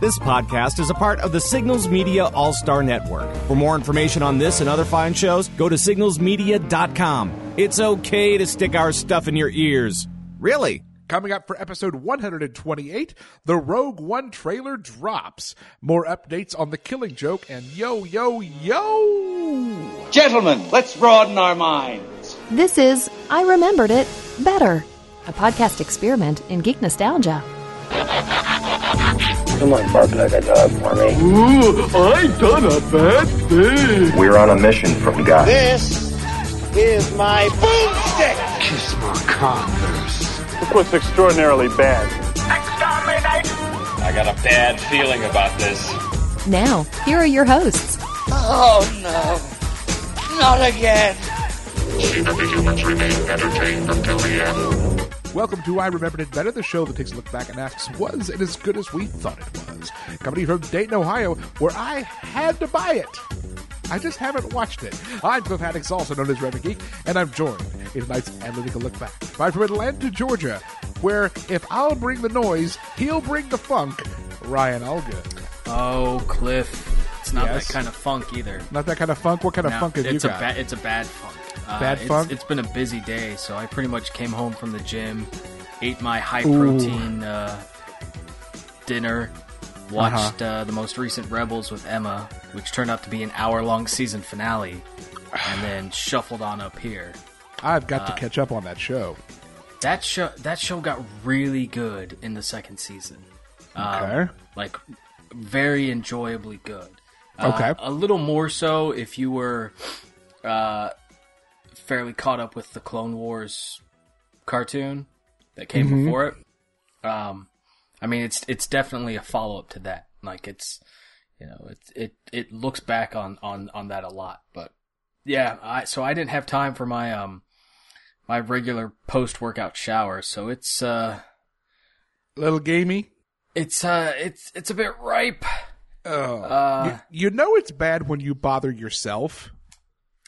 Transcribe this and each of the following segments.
This podcast is a part of the Signals Media All Star Network. For more information on this and other fine shows, go to signalsmedia.com. It's okay to stick our stuff in your ears. Really? Coming up for episode 128, the Rogue One trailer drops. More updates on the killing joke and yo, yo, yo! Gentlemen, let's broaden our minds. This is I Remembered It Better, a podcast experiment in geek nostalgia. Come on, bark like a dog for me. Ooh, I done a bad thing. We're on a mission from God. This is my boomstick. Kiss my converse. Look what's extraordinarily bad. I got a bad feeling about this. Now, here are your hosts. Oh no, not again. Welcome to I Remembered It Better, the show that takes a look back and asks, was it as good as we thought it was? Coming from Dayton, Ohio, where I had to buy it. I just haven't watched it. I'm Cliff Haddix, also known as Reverend Geek, and I'm joined in tonight's analytical look back by from Atlanta, Georgia, where if I'll bring the noise, he'll bring the funk. Ryan Allgood. Oh, Cliff. It's not Yes? that kind of funk either. Not that kind of funk. What kind of No, funk have you it's a got? ba- it's a bad funk. Uh, Bad it's- It's been a busy day, so I pretty much came home from the gym, ate my high protein uh, dinner, watched Uh-huh. uh the most recent Rebels with Emma, which turned out to be an hour long season finale, and then shuffled on up here. I've got uh, to catch up on that show. That show that show got really good in the second season. Um, Okay. like very enjoyably good. Uh, Okay. a little more so if you were uh, fairly caught up with the Clone Wars cartoon that came Mm-hmm. before it. Um, I mean, it's it's definitely a follow up to that. Like it's you know it it it looks back on on on that a lot. But yeah, I so I didn't have time for my um my regular post workout shower, so it's uh little gamey. it's uh it's it's a bit ripe. Oh. Uh, you, you know it's bad when you bother yourself.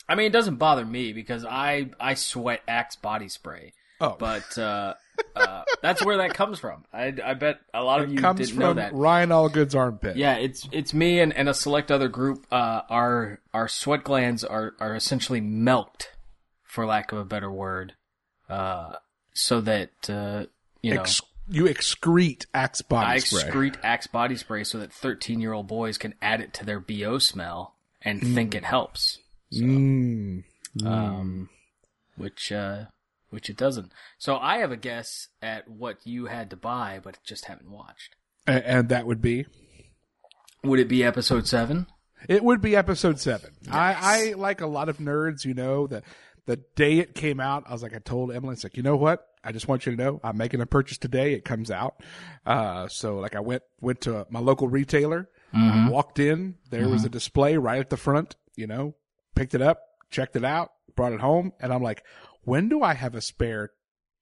I mean, it doesn't bother me because I I sweat Axe body spray, Oh, but uh, uh, that's where that comes from. I, I bet a lot of you comes didn't know from that. Ryan Allgood's armpit. Yeah, it's it's me and, and a select other group. Uh, our our sweat glands are are essentially milked, for lack of a better word, uh, so that uh, you know Ex- you excrete Axe body I spray. excrete Axe body spray so that thirteen year old boys can add it to their bo smell and think it helps. Mm. um, which uh, which it doesn't. So I have a guess at what you had to buy, but just haven't watched. A- and that would be Would it be episode seven? it would be episode seven. I, I like a lot of nerds. You know the the day it came out, I was like, I told Emily, it's like, you know what? I just want you to know, I'm making a purchase today. It comes out. Uh, so like I went went to my local retailer, walked in, there was a display right at the front. You know, picked it up, checked it out, brought it home, and I'm like, when do I have a spare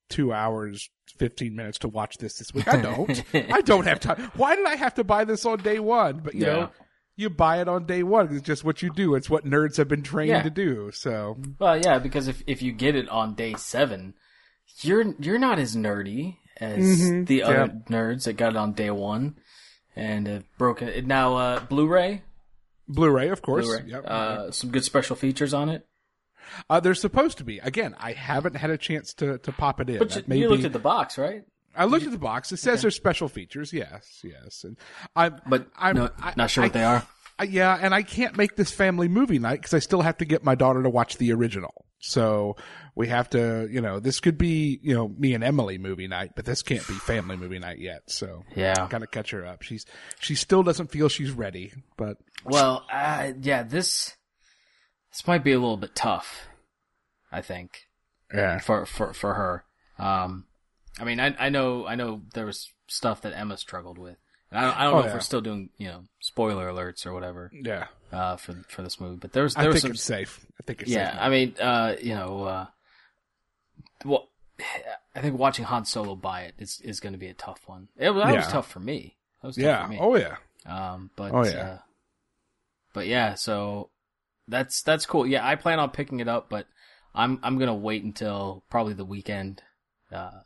two hours, 15 minutes to watch this this week? I don't. I don't have time. Why did I have to buy this on day one? But you Yeah. know, you buy it on day one. It's just what you do. It's what nerds have been trained Yeah. to do. So Well, yeah, because if if you get it on day seven, you're you're not as nerdy as the other Mm-hmm. Yeah. nerds that got it on day one and have broken it. Now, uh, Blu-ray, Blu-ray, of course. Blu-ray, Yep. uh, some good special features on it. Uh, there's supposed to be. Again, I haven't had a chance to, to pop it in. But you, you be- looked at the box, right? I looked at the box. It says there's special features. Yes, yes. And I'm, But I'm no, I- not sure what they are. I- yeah, and I can't make this family movie night because I still have to get my daughter to watch the original. So we have to, you know, this could be, you know, me and Emily movie night, but this can't be family movie night yet. So Yeah. kind of catch her up. She's she still doesn't feel she's ready, but Well, uh, yeah, this this might be a little bit tough. I think yeah, for for for her. Um, I mean, I I know I know there was stuff that Emma struggled with, I don't, I don't Oh, know if we're still doing you know spoiler alerts or whatever yeah. uh, for for this movie. But there was there I was think some it's safe. I think it's yeah. safe. I mean, uh, you know, uh, well, I think watching Han Solo buy it is is going to be a tough one. It was, that was tough for me. That was tough yeah. for me. Oh yeah. Um, but Oh, yeah. uh, but yeah, so that's that's cool. Yeah, I plan on picking it up, but I'm I'm gonna wait until probably the weekend, uh,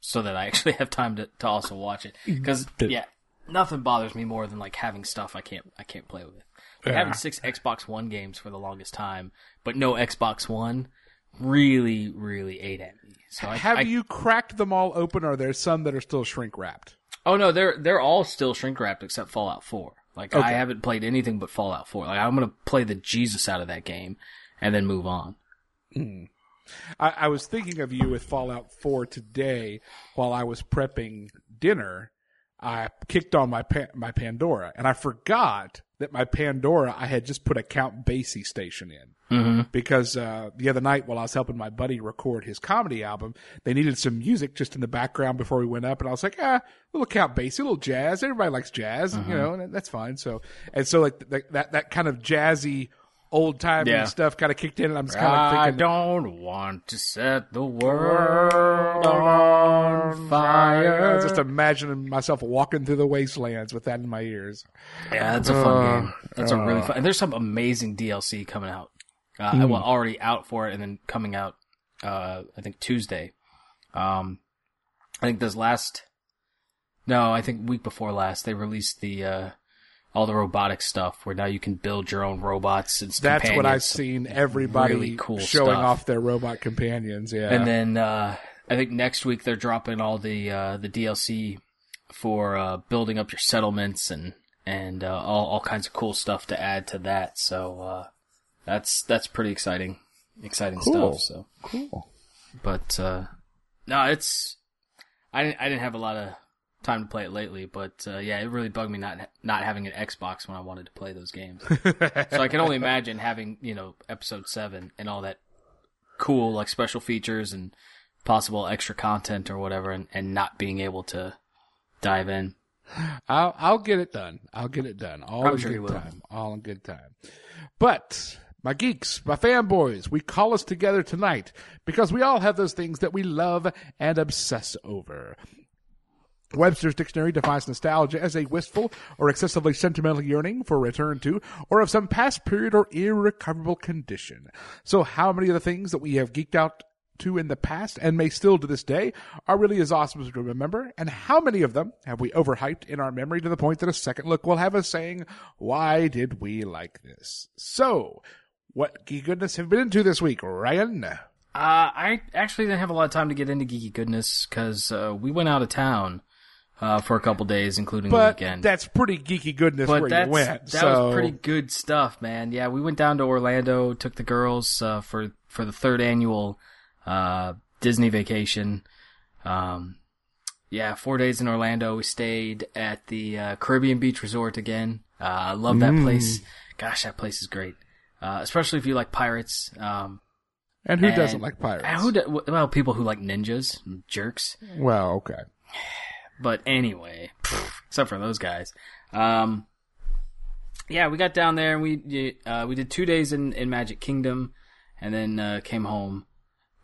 so that I actually have time to, to also watch it. Because yeah, nothing bothers me more than like having stuff I can't I can't play with. Like, Yeah. Having six Xbox One games for the longest time, but no Xbox One, really really ate at me. So I, Have I- you cracked them all open, or are there some that are still shrink wrapped? Oh no, they're they're all still shrink wrapped except Fallout Four. Like I haven't played anything but Fallout Four. Like I'm gonna play the Jesus out of that game and then move on. Hmm. I, I was thinking of you with Fallout 4 today while I was prepping dinner. I kicked on my pa- my Pandora and I forgot that my Pandora I had just put a Count Basie station in Mm-hmm. because uh, the other night while I was helping my buddy record his comedy album, they needed some music just in the background before we went up, and I was like, ah, a little Count Basie, a little jazz. Everybody likes jazz, Mm-hmm. you know, and that's fine. So and so like th- that that kind of jazzy old timey Yeah. stuff kind of kicked in, and I'm just kind of like I don't want to set the world on fire. Just imagining myself walking through the wastelands with that in my ears. Yeah, that's a fun game. That's a really fun. And there's some amazing DLC coming out. Uh, Hmm. Well, already out for it, and then coming out. Uh, I think Tuesday. Um, I think this last. No, I think week before last they released the uh, all the robotic stuff where now you can build your own robots and stuff. That's what I've seen. Everybody Really cool showing stuff. off their robot companions. Yeah, And then uh, I think next week they're dropping all the uh, the DLC for uh, building up your settlements and and uh, all all kinds of cool stuff to add to that. So uh, that's that's pretty exciting, exciting Cool. stuff. So, cool. but uh, no, it's I didn't I didn't have a lot of time to play it lately, but uh, yeah, it really bugged me not not having an Xbox when I wanted to play those games. so I can only imagine having you know episode seven and all that cool like special features and possible extra content or whatever, and, and not being able to dive in. I'll I'll get it done. I'll get it done. All I'm in sure good time. All in good time. But my geeks, my fanboys, we call us together tonight because we all have those things that we love and obsess over. Webster's dictionary defines nostalgia as a wistful or excessively sentimental yearning for return to or of some past period or irrecoverable condition. So how many of the things that we have geeked out to in the past and may still to this day are really as awesome as we remember? And how many of them have we overhyped in our memory to the point that a second look will have us saying, why did we like this? So, what geek goodness have been into this week, Ryan? Uh, I actually didn't have a lot of time to get into geeky goodness because uh, we went out of town uh, for a couple days, including the weekend. that's pretty geeky goodness but where you went. that so was pretty good stuff, man. Yeah, we went down to Orlando, took the girls uh, for for the third annual uh, Disney vacation. Um, yeah, four days in Orlando. We stayed at the uh, Caribbean Beach Resort again. Uh, I love that place. Gosh, that place is great, uh, especially if you like pirates. Um, And who and- doesn't like pirates? Who do, well, people who like ninjas, jerks. well, okay. But anyway, except for those guys. Um, yeah, we got down there and we uh, we did two days in, in Magic Kingdom, and then uh, came home.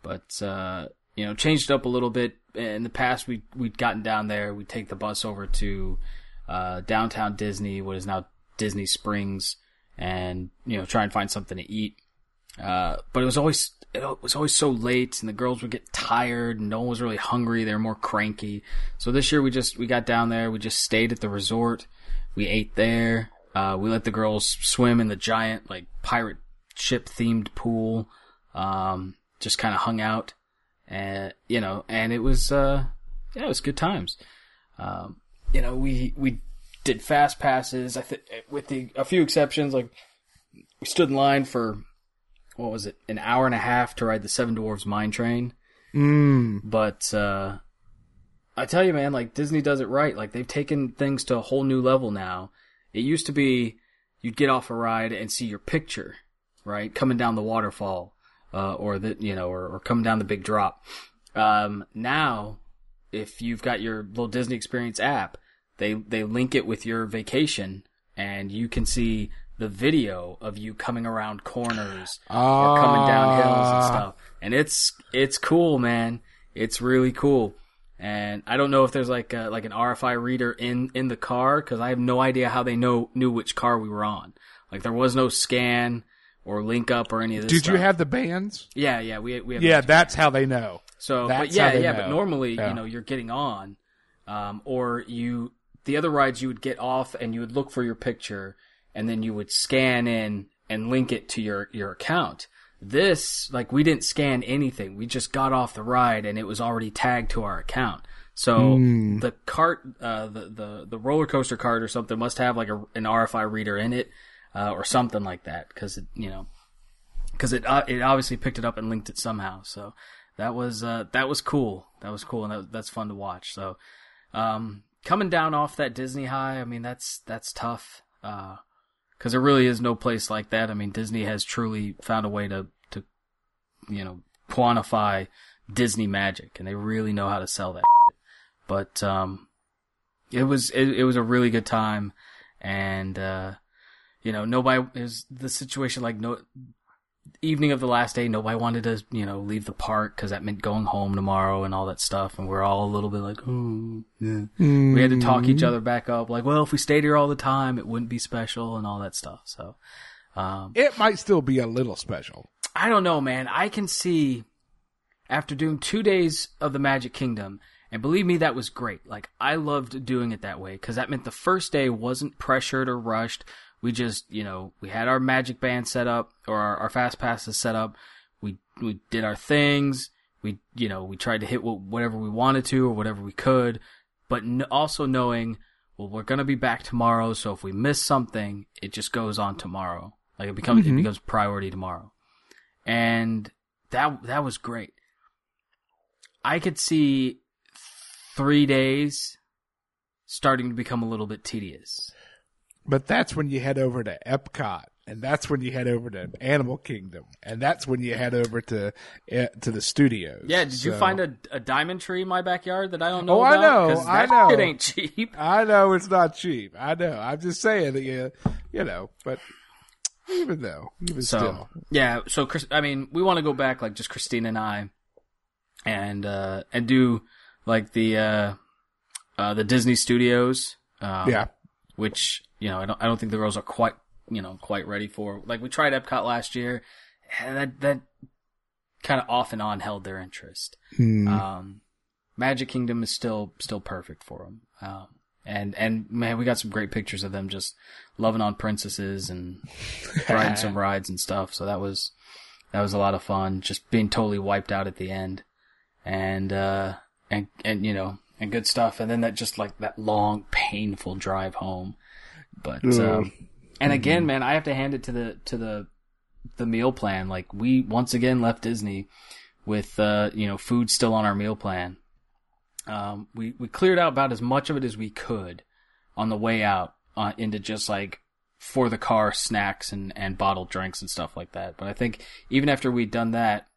But uh, you know, changed up a little bit. In the past, we we'd gotten down there. We'd take the bus over to uh, downtown Disney, what is now Disney Springs, and you know, try and find something to eat. Uh, but it was always it was always so late, and the girls would get tired, and no one was really hungry. They were more cranky. So this year we just we got down there. We just stayed at the resort. We ate there. Uh, we let the girls swim in the giant like pirate ship themed pool. Um, just kind of hung out, and you know, and it was uh, yeah, it was good times. Um, you know, we we did fast passes. I think with the a few exceptions, like we stood in line for what was it, an hour and a half to ride the Seven Dwarfs Mine Train. Mm. But uh, I tell you, man, like Disney does it right. Like they've taken things to a whole new level now. It used to be you'd get off a ride and see your picture, right, coming down the waterfall, uh, or the you know, or, or coming down the big drop. Um, now, if you've got your little Disney Experience app, they they link it with your vacation, and you can see the video of you coming around corners or coming down hills and Ah. stuff. And it's it's cool, man. It's really cool. And I don't know if there's like a, like an RFI reader in in the car because I have no idea how they know knew which car we were on. Like there was no scan or link up or any of this. Did you have the bands? Yeah, yeah, we we have Yeah, that's how they know. so, That's but yeah, yeah, know. but normally, Yeah. you know, you're getting on, um, or you the other rides you would get off and you would look for your picture and then you would scan in and link it to your, your account. This, like, we didn't scan anything. We just got off the ride and it was already tagged to our account. So the cart, uh, the, the, the roller coaster cart or something must have like a, an RFI reader in it, uh, or something like that. Cause it, you know, cause it, uh, it obviously picked it up and linked it somehow. So that was, uh, that was cool. That was cool. And that, that's fun to watch. So, um, coming down off that Disney high, I mean, that's, that's tough. Uh, cause there really is no place like that. I mean, Disney has truly found a way to, to, you know, quantify Disney magic and they really know how to sell that. But, um, it was, it, it was a really good time and, uh, you know, nobody, was the situation like no, evening of the last day, nobody wanted to, you know, leave the park because that meant going home tomorrow and all that stuff. And we're all a little bit like, oh, yeah. We had to talk each other back up, like, well, if we stayed here all the time, it wouldn't be special and all that stuff. So, um, It might still be a little special. I don't know, man. I can see after doing two days of the Magic Kingdom, and believe me, that was great. Like, I loved doing it that way because that meant the first day wasn't pressured or rushed. We just, you know, we had our Magic Band set up or our, our Fast Passes set up. We, we did our things. We, you know, we tried to hit what, whatever we wanted to or whatever we could, but n- also knowing, well, we're going to be back tomorrow. So if we miss something, it just goes on tomorrow. Like it becomes, it mm-hmm. becomes priority tomorrow. And that, that was great. I could see three days starting to become a little bit tedious. But that's when you head over to Epcot, and that's when you head over to Animal Kingdom, and that's when you head over to uh, to the studios. Yeah, did you find a, a diamond tree in my backyard that I don't know Oh, I about? know, 'Cause I know. shit ain't cheap. I know it's not cheap. I know. I'm just saying that you, you know. But even though, even So still, yeah, so Chris, I mean, we want to go back like just Christina and I, and uh and do like the uh uh the Disney Studios. Um, yeah. which you know I don't I don't think the girls are quite you know quite ready for. Like we tried Epcot last year, and that that kind of off and on held their interest. Um, Magic Kingdom is still still perfect for them. Um, and and man, we got some great pictures of them just loving on princesses and riding some rides and stuff. So that was that was a lot of fun. Just being totally wiped out at the end, and uh, and and you know and good stuff. And then that just like that long painful drive home. But um, and again, man, I have to hand it to the to the the meal plan. Like we once again left Disney with uh, you know food still on our meal plan. Um, we we cleared out about as much of it as we could on the way out uh, into just like for the car snacks and and bottled drinks and stuff like that. But I think even after we'd done that,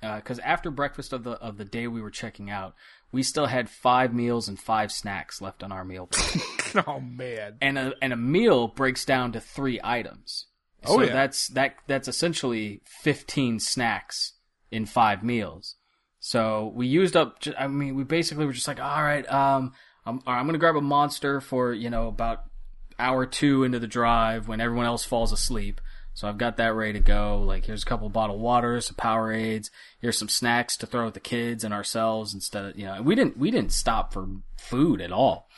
because after breakfast of the of the day we were checking out, we still had five meals and five snacks left on our meal plan oh man, and a and a meal breaks down to three items. Oh, so yeah. that's that that's essentially fifteen snacks in five meals. So we used up. I mean, we basically were just like, all right, um, I'm I'm gonna grab a monster for you know about hour two into the drive when everyone else falls asleep. So I've got that ready to go. Like here's a couple of bottled waters, some Powerades. Here's some snacks to throw at the kids and ourselves instead of you know. We didn't we didn't stop for food at all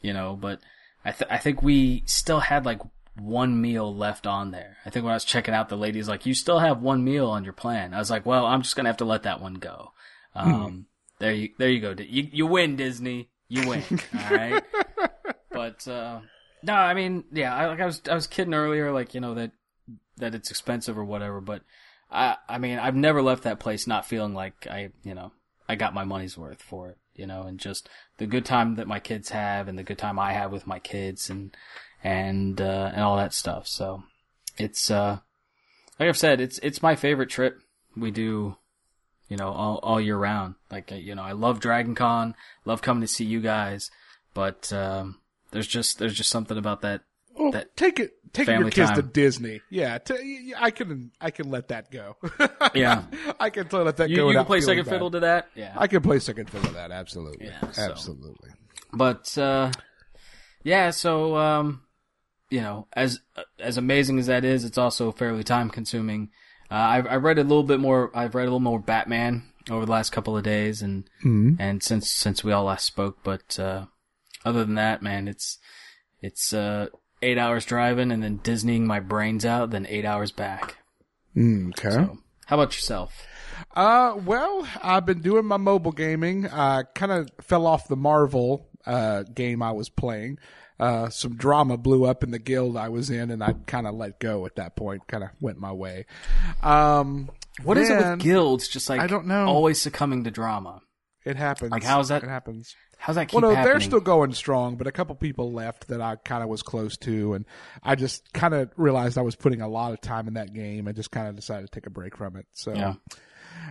you know, but I th- I think we still had like one meal left on there. I think when I was checking out, the lady's like, "You still have one meal on your plan." I was like, "Well, I'm just gonna have to let that one go." Um, there you there you go. You you win, Disney. You win. all right. But uh, no, I mean, yeah, I, like I was I was kidding earlier, like you know that that it's expensive or whatever, but I I mean I've never left that place not feeling like I you know I got my money's worth for it, you know, and just the good time that my kids have and the good time I have with my kids and and uh, and all that stuff. So it's uh like I've said, it's it's my favorite trip we do, you know, all all year round. Like you know, I love Dragon Con, love coming to see you guys, but um, there's just there's just something about that well, that take it, take your kids to. Disney. Yeah, t- I can, I can let that go. Yeah. I can totally let that you, go. you can play second bad. fiddle to that. Yeah, I can play second fiddle to that. Absolutely, Yeah, so- absolutely. but uh yeah so um you know as as amazing as that is it's also fairly time consuming uh, I've, I read a little bit more I've read a little more Batman over the last couple of days and and since since we all last spoke but uh other than that, man, it's it's uh, eight hours driving and then Disneying my brains out, then eight hours back. Mm, okay. So, how about yourself? Uh, well, I've been doing my mobile gaming. I kind of fell off the Marvel uh, game I was playing. Uh, some drama blew up in the guild I was in, and I kind of let go at that point. Kind of went my way. Um, What is it with guilds? Just like I don't know. always succumbing to drama. It happens. Like, how's that- It happens. How's that keep Well, no, happening? they're still going strong, but a couple people left that I kind of was close to, and I just kind of realized I was putting a lot of time in that game, and just kind of decided to take a break from it. So, Yeah.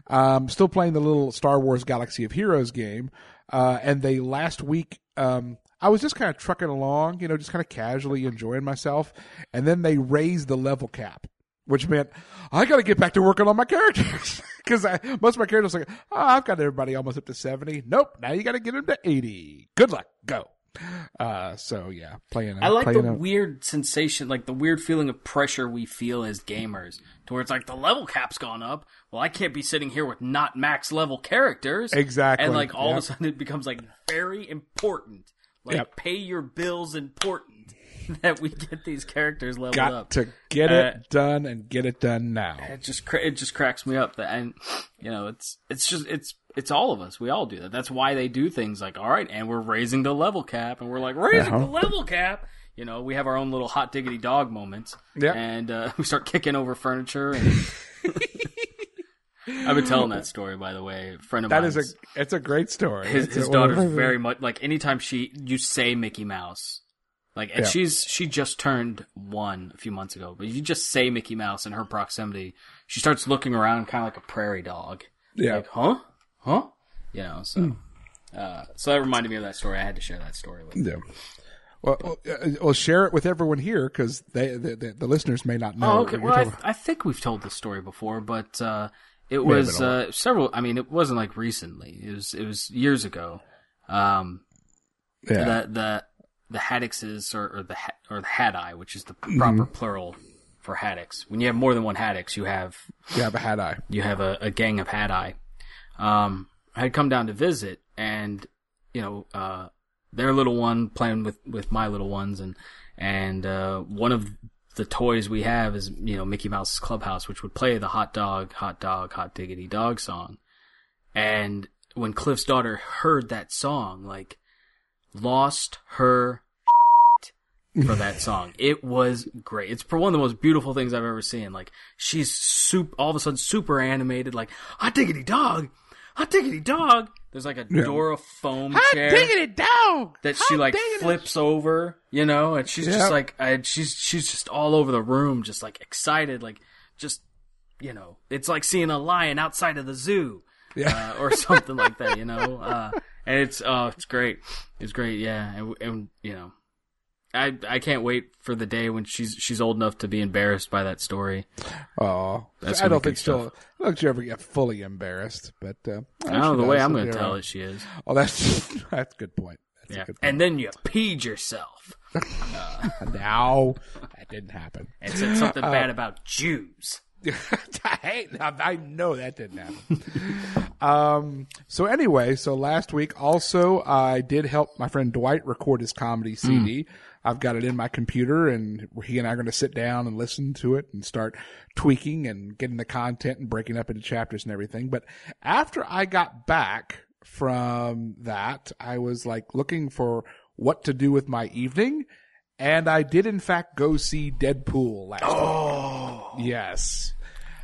um, still playing the little Star Wars Galaxy of Heroes game, uh, and they last week, um, I was just kind of trucking along, you know, just kind of casually enjoying myself, and then they raised the level cap. Which meant I got to get back to working on my characters because most of my characters are like, oh, I've got everybody almost up to seventy. Nope, now you got to get them to eighty. Good luck, go. Uh, so yeah, playing. I like playing the a- weird sensation, like the weird feeling of pressure we feel as gamers, towards like the level cap's gone up. Well, I can't be sitting here with not max level characters. Exactly, And like all of a sudden it becomes like very important. Like Yep. pay your bills important that we get these characters leveled got up. to get Uh, it done and get it done now. it just cra- it just cracks me up that and you know it's it's just it's it's all of us we all do that that's why they do things like all right and we're raising the level cap and we're like raising Uh-huh. the level cap you know we have our own little hot diggity dog moments Yeah. and uh, we start kicking over furniture and I've been telling that story by the way a friend of That mine is a it's a great story. his, his daughter's very much like anytime she you say Mickey Mouse, like and Yeah. she's she just turned one a few months ago, but you just say Mickey Mouse in her proximity, she starts looking around kind of like a prairie dog. Yeah. Like, huh, huh, you know. So, uh, so that reminded me of that story. I had to share that story with. Yeah. Well, well, uh, well, share it with everyone here because they the, the, the listeners may not know. Oh, okay. Well, I, I think we've told this story before, but uh, it was uh, several. I mean, it wasn't like recently. It was it was years ago. Um, yeah. the the the haddixes or, or the or the hadai, which is the proper plural for haddix. When you have more than one haddix, you have yeah, but had I? you have a, a gang of hadai. Um, I had come down to visit, and you know, uh, their little one playing with with my little ones, and and uh, one of the toys we have is you know Mickey Mouse's Clubhouse, which would play the hot dog, hot dog, hot diggity dog song. And when Cliff's daughter heard that song, like lost her for that song. It was great. It's for one of the most beautiful things I've ever seen. Like she's super, all of a sudden super animated. Like hot diggity dog, hot diggity dog. There's like a Dora foam chair dog that she like flips over, you know, and she's Yeah. just like, I, she's she's just all over the room, just like excited, like just you know, it's like seeing a lion outside of the zoo, Yeah. uh, or something like that, you know. Uh, and it's oh, it's great, it's great, yeah, and, and you know, I I can't wait for the day when she's she's old enough to be embarrassed by that story. Oh, That's I don't think she'll. I don't think she'll ever get fully embarrassed, but uh, I don't know the way I'm going to tell it. She is, Oh, that's that's a good point. That's yeah, a good point. and then you peed yourself now that didn't happen. and said something bad about Jews. hey, now I know that didn't happen. um. So anyway, so last week also I did help my friend Dwight record his comedy CD. I've got it in my computer, and he and I are going to sit down and listen to it and start tweaking and getting the content and breaking up into chapters and everything. But after I got back from that, I was like looking for what to do with my evening. And I did in fact go see Deadpool last week. Yes.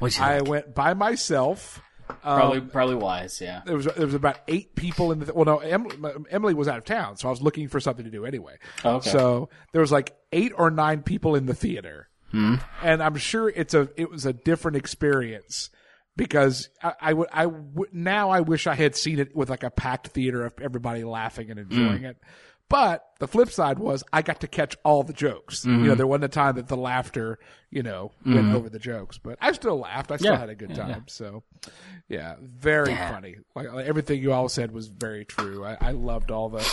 What'd you I went by myself. Probably, um, probably wise. Yeah. There was there was about eight people in the well no Emily, Emily was out of town so I was looking for something to do anyway. Oh, okay. So there was like eight or nine people in the theater, hmm. and I'm sure it's a it was a different experience because I, I would I would now I wish I had seen it with like a packed theater of everybody laughing and hmm. enjoying it. But the flip side was I got to catch all the jokes. You know, mm-hmm. there wasn't a time that the laughter, you know, went mm-hmm. over the jokes. But I still laughed. I still Yeah. had a good time. So, yeah, very funny. Like, like, everything you all said was very true. I, I loved all the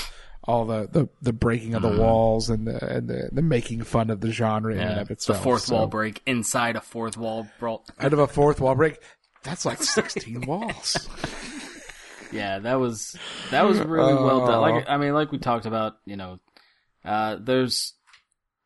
all the, the, the breaking of the mm-hmm. walls and the and the, the making fun of the genre in and Yeah. of The fourth So, wall break inside a fourth wall brawl. out of a fourth wall break. That's like sixteen walls. yeah, that was that was really well done. Like I mean, like we talked about, you know, uh, there's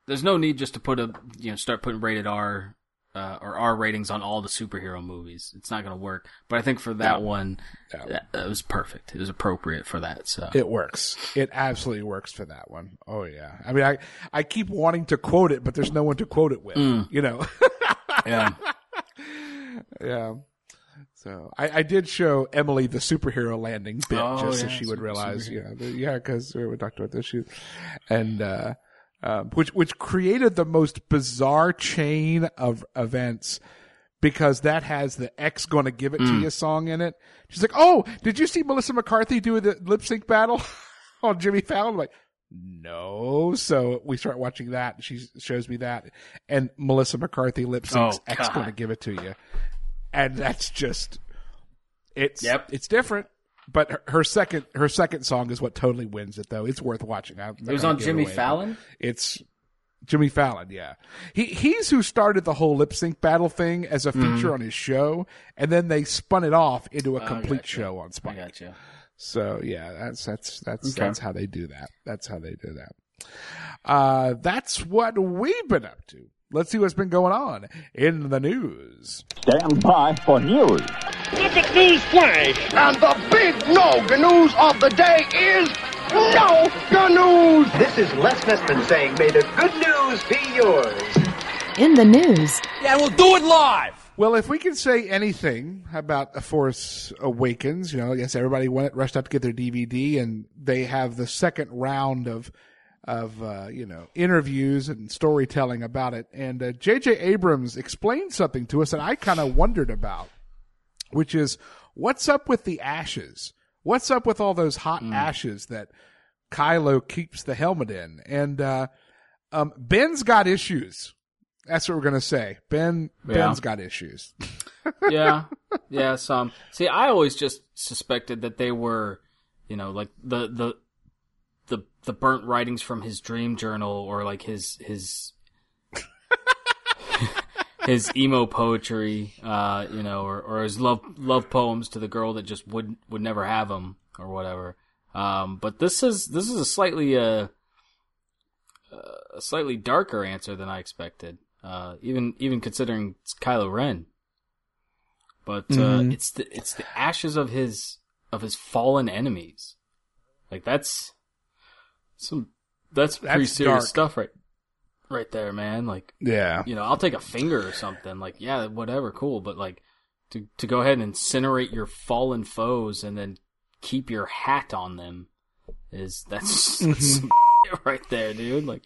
there's no need just to put a you know start putting rated R uh, or R ratings on all the superhero movies. It's not going to work. But I think for that No. one, No. that, that was perfect. It was appropriate for that. So It works. It absolutely works for that one. Oh yeah. I mean, I I keep wanting to quote it, but there's no one to quote it with. Mm. You know. yeah, yeah. So I, I did show Emily the superhero landing bit Oh, just so she would realize, you know, the, yeah, because we talked about this, she, and uh, um, which which created the most bizarre chain of events because that has the X going to give it to Mm. you song in it. She's like, "Oh, did you see Melissa McCarthy do the lip sync battle on Jimmy Fallon?" I'm like, no. So we start watching that. She shows me that, and Melissa McCarthy lip syncs. Oh, X going to give it to you, and that's just it's Yep. it's different. But her, her second her second song is what totally wins it, though. It's worth watching. I'm it was on Jimmy away, Fallon. It's Jimmy Fallon, yeah. He he's who started the whole lip sync battle thing as a feature on his show, and then they spun it off into a complete gotcha. show on I Spike. got you. So yeah, that's that's that's Okay. that's how they do that. That's how they do that. Uh, that's what we've been up to. Let's see what's been going on in the news. Stand by for news. Mythic News Flash. And the big no news of the day is no good news. This is Les Nessman saying, may the good news be yours. In the news, Yeah, we'll do it live. Well, if we can say anything about A Force Awakens, you know, I guess everybody went rushed out to get their DVD, and they have the second round of of uh, you know interviews and storytelling about it. And uh, J.J. Abrams explained something to us that I kind of wondered about, which is what's up with the ashes? What's up with all those hot ashes that Kylo keeps the helmet in? And uh, um, Ben's got issues. That's what we're gonna say. Ben Yeah. Ben's got issues. yeah, yeah. Some see, I always just suspected that they were, you know, like the the the the burnt writings from his dream journal or like his his his emo poetry, uh, you know, or or his love love poems to the girl that just would would never have him or whatever. Um, but this is this is a slightly uh, a slightly darker answer than I expected. Uh, even even considering it's Kylo Ren. But uh, Mhm. it's the it's the ashes of his of his fallen enemies. Like that's some that's, pretty serious dark. stuff right right there, man. Like Yeah. you know, I'll take a finger or something. Like, yeah, whatever, cool. But like, to to go ahead and incinerate your fallen foes and then keep your hat on them is that's, that's some mm-hmm. right there, dude. Like,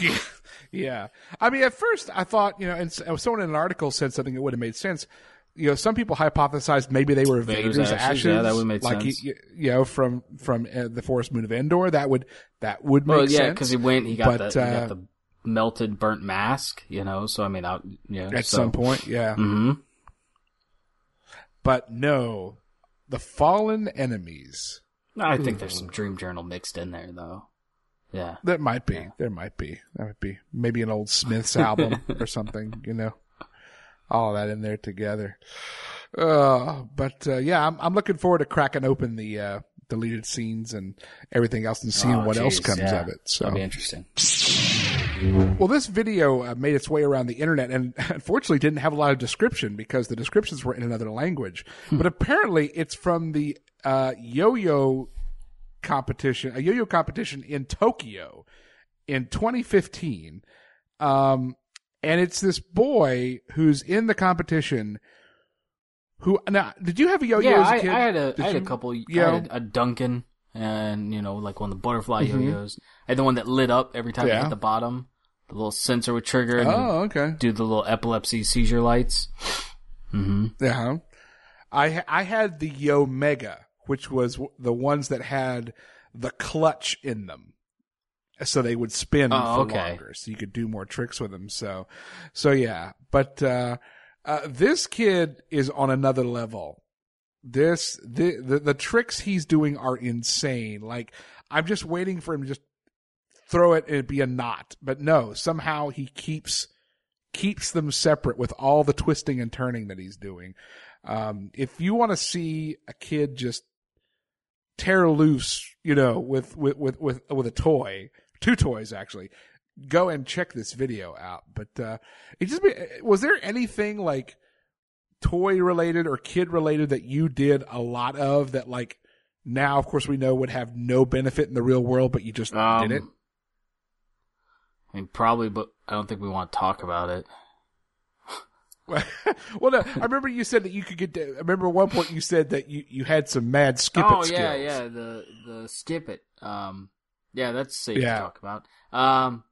yeah. I mean, at first I thought, you know, and someone in an article said something that would have made sense. You know, some people hypothesized maybe they were Vader's Vader's, ashes, ashes. yeah, that would make like, sense. You, you know, from from uh, the Forest Moon of Endor. That would that would make well, yeah, sense. because he went, he got But, the he uh, got the melted, burnt mask. You know, so I mean, I, yeah, at so, some point, yeah. hmm But no, the fallen enemies. I think there's some dream journal mixed in there, though. Yeah. There might be. There might be. That might be maybe an old Smiths album or something. You know, all that in there together. Uh, but uh, yeah, I'm I'm looking forward to cracking open the uh, deleted scenes and everything else and seeing Oh, what else comes yeah. of it. So That'll be interesting. Well, this video uh, made its way around the internet and unfortunately didn't have a lot of description because the descriptions were in another language. Hmm. But apparently it's from the uh, yo-yo competition, a yo-yo competition in Tokyo in 2015. Um, and it's this boy who's in the competition who, now, did you have a yo-yo yeah, as a I, kid? I had a Did I had a couple. Yeah. I had a Duncan, and you know, like one of the butterfly Mhm. yo-yos. I had the one that lit up every time you hit the bottom. The little sensor would trigger and Oh, okay. do the little epilepsy seizure lights. hmm Yeah. I I had the Yomega, which was the ones that had the clutch in them, so they would spin Oh, for okay. longer, so you could do more tricks with them. So, so yeah. But uh, uh, this kid is on another level. This the, the the tricks he's doing are insane. Like I'm just waiting for him to just throw it and it be a knot, but no, somehow he keeps keeps them separate with all the twisting and turning that he's doing. Um, if you want to see a kid just tear loose, you know, with with with with, with a toy, two toys actually. Go and check this video out. But uh it just be, was there anything like toy related or kid related that you did a lot of that like now of course we know would have no benefit in the real world but you just Um, did it? I mean, probably, but I don't think we want to talk about it. well, no, I remember you said that you could get. I remember at one point you said that you, you had some mad skip it oh skills. yeah, yeah, the the skip it. Um, yeah, that's safe Yeah. to talk about. Um,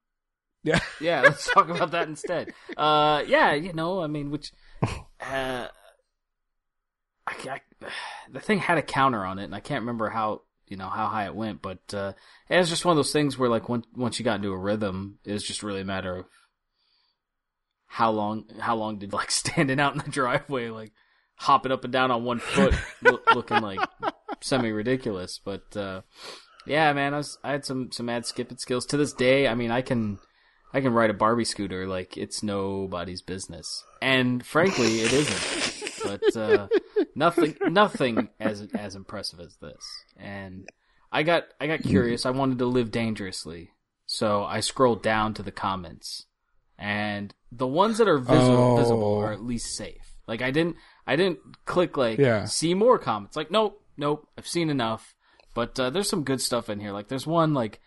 Yeah. yeah, let's talk about that instead. Uh, yeah, you know, I mean, which, uh, I, I, the thing had a counter on it, and I can't remember how you know how high it went, but uh, it was just one of those things where like once once you got into a rhythm, it was just really a matter of how long how long did like standing out in the driveway like hopping up and down on one foot loo- looking like semi ridiculous but uh yeah man i was i had some some mad skipping skills to this day i mean i can i can ride a barbie scooter like it's nobody's business and frankly it isn't but uh nothing nothing as as impressive as this and i got i got curious i wanted to live dangerously so i scrolled down to the comments and the ones that are visible, Oh. visible are at least safe. Like I didn't, I didn't click like Yeah. see more comments. Like nope, nope, I've seen enough. But uh, there's some good stuff in here. Like there's one like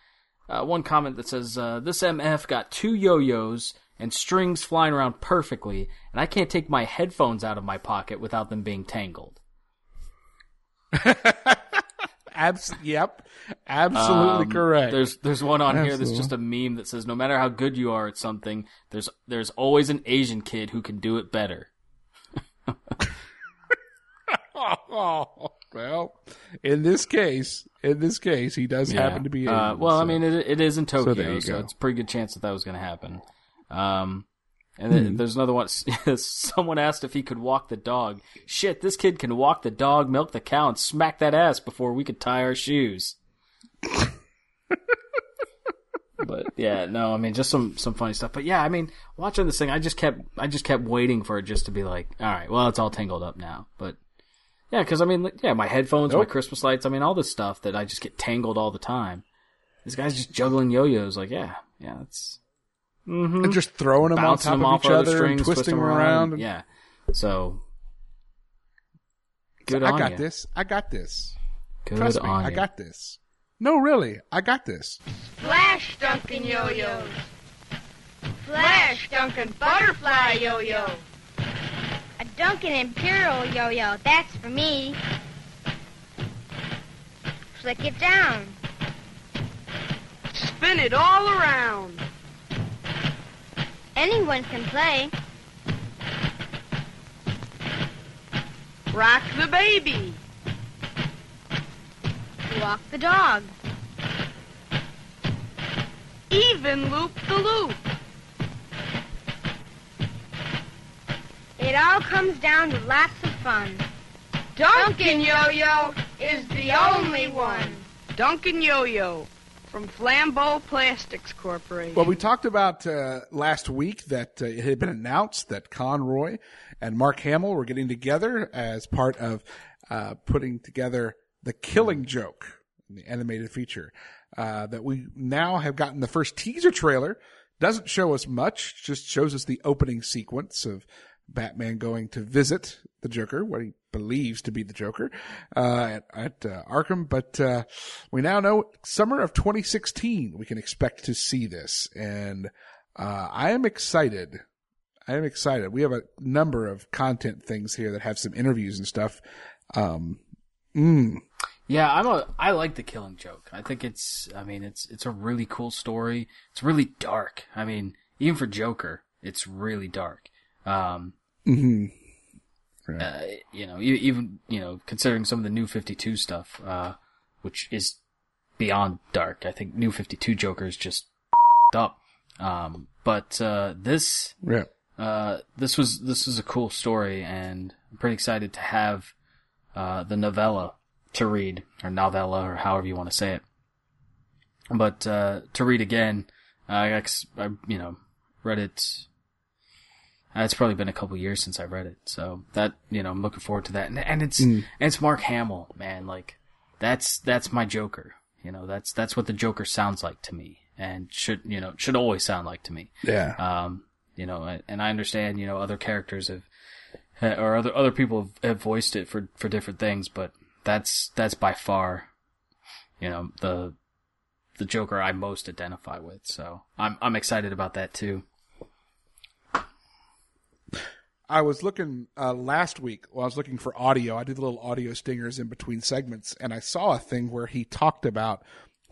uh, one comment that says uh, this MF got two yo-yos and strings flying around perfectly, and I can't take my headphones out of my pocket without them being tangled. Abs- yep, absolutely Um, correct. There's there's one on here that's just a meme that says no matter how good you are at something, there's there's always an Asian kid who can do it better. oh, well, in this case, in this case, he does happen to be. Uh, Asian, well, I mean, it, it is in Tokyo, you so, it's a pretty good chance that that was going to happen. Um, and Hmm. then there's another one. Someone asked if he could walk the dog. Shit, this kid can walk the dog, milk the cow, and smack that ass before we could tie our shoes. but yeah, no, I mean, just some some funny stuff. But yeah, I mean, watching this thing, I just kept I just kept waiting for it just to be like, all right, well, it's all tangled up now. But yeah, because I mean, yeah, my headphones, my Christmas lights, I mean, all this stuff that I just get tangled all the time. This guy's just juggling yo-yos. Like, yeah, yeah, it's mm-hmm. and just throwing them on top them of off each other other strings, and twisting them around. and- Yeah, so good I on got you. this. I got this. Good Trust me, on I got this. No, really, I got this. Flash Duncan Yo-Yos. Flash Duncan Butterfly Yo-Yo. Duncan Imperial yo-yo, that's for me. Flick it down. Spin it all around. Anyone can play. Rock the baby. Walk the dog. Even loop the loop. It all comes down to lots of fun. Duncan Yo-Yo is the only one. Duncan Yo-Yo from Flambeau Plastics Corporation. Well, we talked about uh, last week that uh, it had been announced that Conroy and Mark Hamill were getting together as part of uh, putting together the Killing Joke, the animated feature. Uh, that we now have gotten the first teaser trailer. Doesn't show us much, just shows us the opening sequence of Batman going to visit the Joker, what he believes to be the Joker, uh, at, at uh, Arkham. But uh, we now know summer of 2016 we can expect to see this, and uh, I am excited. I am excited. We have a number of content things here that have some interviews and stuff. Um, mm, Yeah, I'm a. I like the Killing Joke. I think it's. I mean, it's it's a really cool story. It's really dark. I mean, even for Joker, it's really dark. Um, mhm. uh, you know, even you know, considering some of the New Fifty Two stuff, uh, which is beyond dark. I think New Fifty Two Joker is just up. Um, but uh, this Yeah. uh, this was this was a cool story, and I'm pretty excited to have uh, the novella to read, or novella, or however you want to say it. But uh, to read again, I, I you know read it. Uh, It's probably been a couple years since I read it, so that you know I'm looking forward to that, and, and it's and it's Mark Hamill, man. Like that's that's my Joker. You know, that's that's what the Joker sounds like to me, and should you know should always sound like to me. Yeah. Um, you know, and I understand you know other characters have or other other people have, have voiced it for for different things, but that's that's by far, you know, the the Joker I most identify with. So I'm I'm excited about that too. I was looking uh, last week. While I was looking for audio. I did little audio stingers in between segments, and I saw a thing where he talked about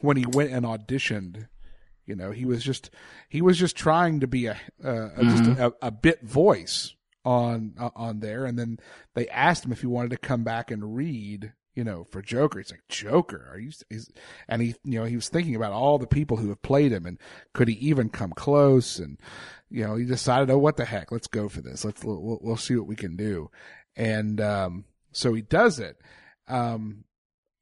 when he went and auditioned. You know, he was just he was just trying to be a uh, mm-hmm. just a, a, bit voice on uh, on there, and then they asked him if he wanted to come back and read. You know, for Joker, he's like Joker. Are you? He's, and he, you know, he was thinking about all the people who have played him, and could he even come close? And you know, he decided, oh, what the heck, let's go for this. Let's we'll, we'll see what we can do. And um, so he does it. Um,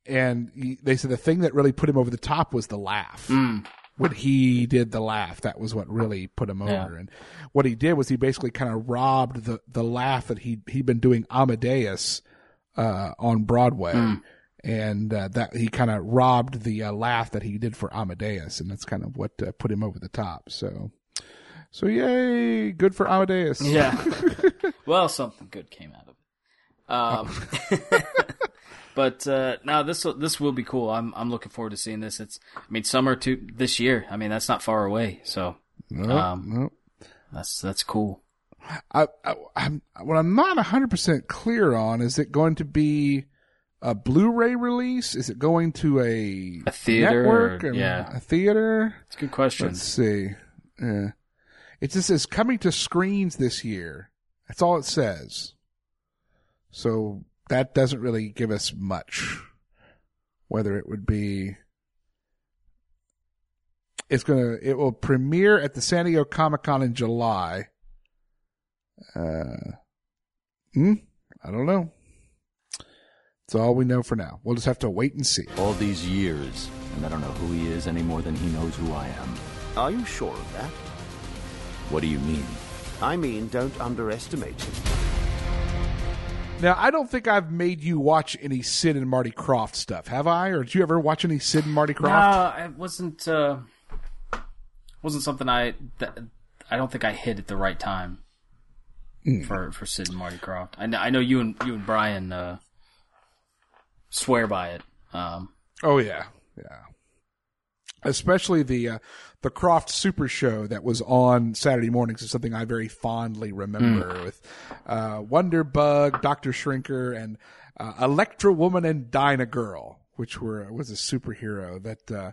and he, they said the thing that really put him over the top was the laugh. Mm. When he did the laugh, that was what really put him yeah. over. And what he did was he basically kind of robbed the the laugh that he he'd been doing Amadeus uh, on Broadway. Mm. And uh, that he kind of robbed the uh, laugh that he did for Amadeus, and that's kind of what uh, put him over the top. So, so yay, good for Amadeus. Yeah. well, something good came out of it. Um, but uh, now this will, this will be cool. I'm I'm looking forward to seeing this. It's I mean summer to this year. I mean that's not far away. So nope, um, nope. that's that's cool. I, I I'm what I'm not 100 percent clear on is it going to be a Blu-ray release? Is it going to a a theater? Network or, yeah, a theater. It's a good question. Let's see. Yeah. It just says coming to screens this year. That's all it says. So that doesn't really give us much. Whether it would be, it's gonna, it will premiere at the San Diego Comic Con in July. Uh, hmm, I don't know. It's all we know for now. We'll just have to wait and see. All these years, and I don't know who he is any more than he knows who I am. Are you sure of that? What do you mean? I mean, don't underestimate him. Now, I don't think I've made you watch any Sid and Marty Krofft stuff, have I? Or did you ever watch any Sid and Marty Krofft? No, it wasn't. Uh, wasn't something I. That, I don't think I hit at the right time. For for Sid and Marty Krofft. I know, I know you and you and Brian uh, swear by it. Um, oh yeah, yeah. Especially the uh, the Krofft Super Show that was on Saturday mornings is something I very fondly remember mm. with uh, Wonder Bug, Doctor Shrinker, and uh, Electra Woman and Dyna Girl, which were was a superhero that uh,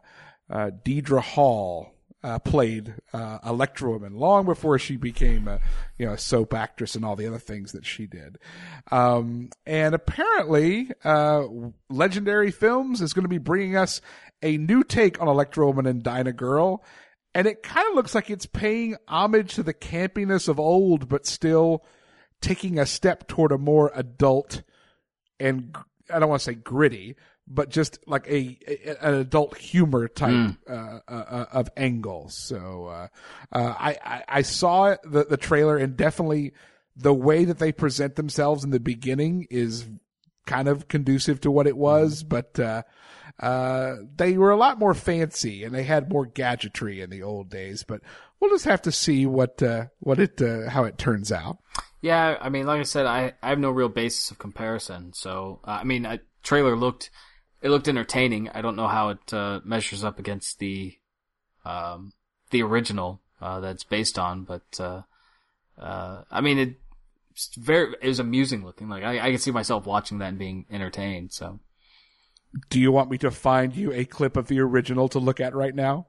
uh, Deidre Hall uh, played uh, Electra Woman long before she became a you know a soap actress and all the other things that she did. Um, and apparently, uh, Legendary Films is going to be bringing us a new take on Electra Woman and Dyna Girl, and it kind of looks like it's paying homage to the campiness of old, but still taking a step toward a more adult and I don't want to say gritty, but just like a, a an adult humor type mm. uh, uh, of angle. So uh, uh, I, I, I saw the the trailer and definitely the way that they present themselves in the beginning is kind of conducive to what it was, mm. but uh, uh, they were a lot more fancy and they had more gadgetry in the old days. But we'll just have to see what uh, what it uh, how it turns out. Yeah, I mean, like I said, I, I have no real basis of comparison. So uh, I mean, a trailer looked it looked entertaining. I don't know how it uh, measures up against the um, the original uh, that's based on, but I mean, it very it was amusing looking. Like I, I can see myself watching that and being entertained. So. Do you want me to find you a clip of the original to look at right now?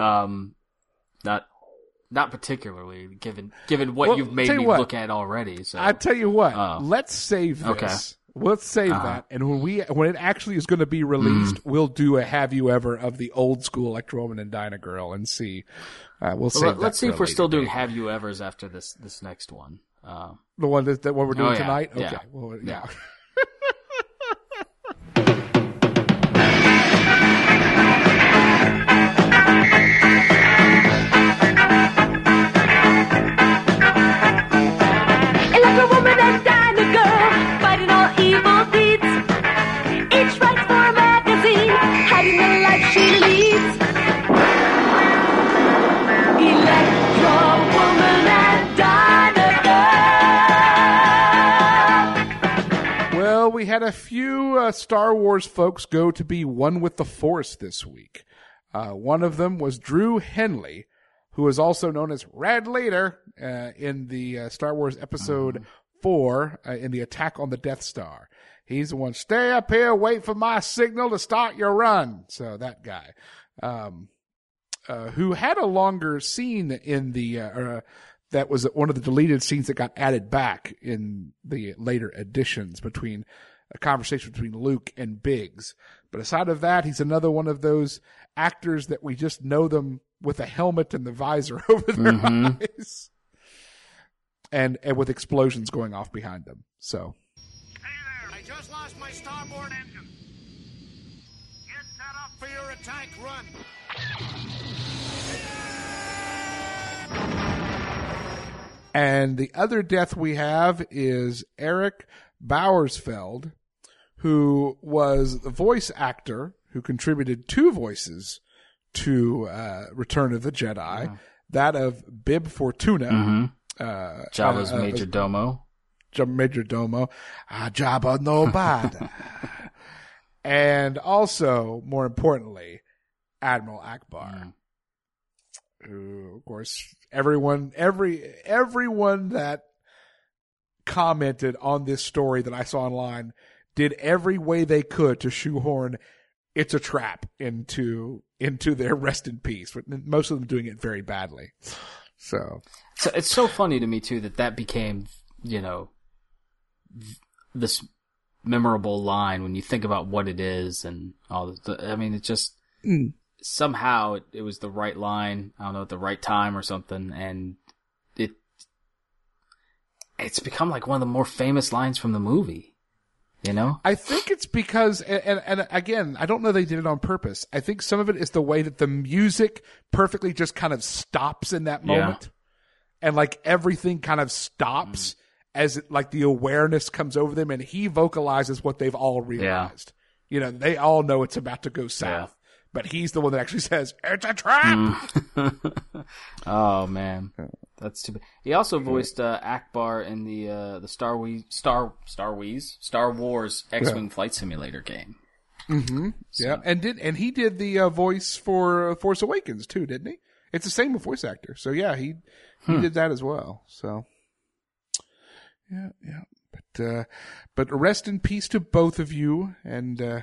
Um, not not particularly given given what well, you've made me what, look at already. So I tell you what, uh, let's save this. Okay. Let's save uh-huh. that, and when we when it actually is going to be released, mm. we'll do a "Have You Ever" of the old school Electra Woman and Dyna Girl, and see. Uh, we'll see. Well, let's see if we're still day. doing "Have You Ever's" after this this next one. Uh, the one that, that what we're doing oh, yeah. tonight. Okay. Yeah. Well, yeah. had a few uh, Star Wars folks go to be one with the Force this week. Uh, one of them was Drewe Henley, who is also known as Red Leader uh, in the uh, Star Wars Episode Four uh, in the Attack on the Death Star. He's the one. Stay up here, wait for my signal to start your run. So that guy, um, uh, who had a longer scene in the uh, that was one of the deleted scenes that got added back in the later editions between a conversation between Luke and Biggs. But aside of that, he's another one of those actors that we just know them with a helmet and the visor over their Mhm. eyes. And and with explosions going off behind them. So Hey there, I just lost my starboard engine. Get set up for your attack run. And the other death we have is Erik Bauersfeld, who was the voice actor who contributed two voices to uh, Return of the Jedi, that of Bib Fortuna, Mhm. uh, Jabba's uh, Major Domo. Jabba Major Domo, ah, Jabba no bad, and also, more importantly, Admiral Ackbar. Who of course everyone every everyone that commented on this story that I saw online did every way they could to shoehorn it's a trap into into their rest in peace but most of them doing it very badly so So it's so funny to me too that that became, you know, this memorable line when you think about what it is and all. The, I mean, it just Mm. somehow it, it was the right line. I don't know at the right time or something, and it it's become like one of the more famous lines from the movie. You know, I think it's because, and, and, and again, I don't know they did it on purpose. I think some of it is the way that the music perfectly just kind of stops in that Yeah. moment. And like everything kind of stops mm. as it, like the awareness comes over them and he vocalizes what they've all realized. You know, they all know it's about to go south, but he's the one that actually says, it's a trap. oh man, that's too bad. He also voiced uh, Ackbar in the uh, the Star Wars Star Star Wars Star Wars X Wing Flight Simulator game. Mm-hmm. Yeah, and did and he did the uh, voice for uh, Force Awakens too, didn't he? It's the same voice actor, so yeah, he he Hmm. did that as well. So yeah, yeah, but uh, but rest in peace to both of you, and uh,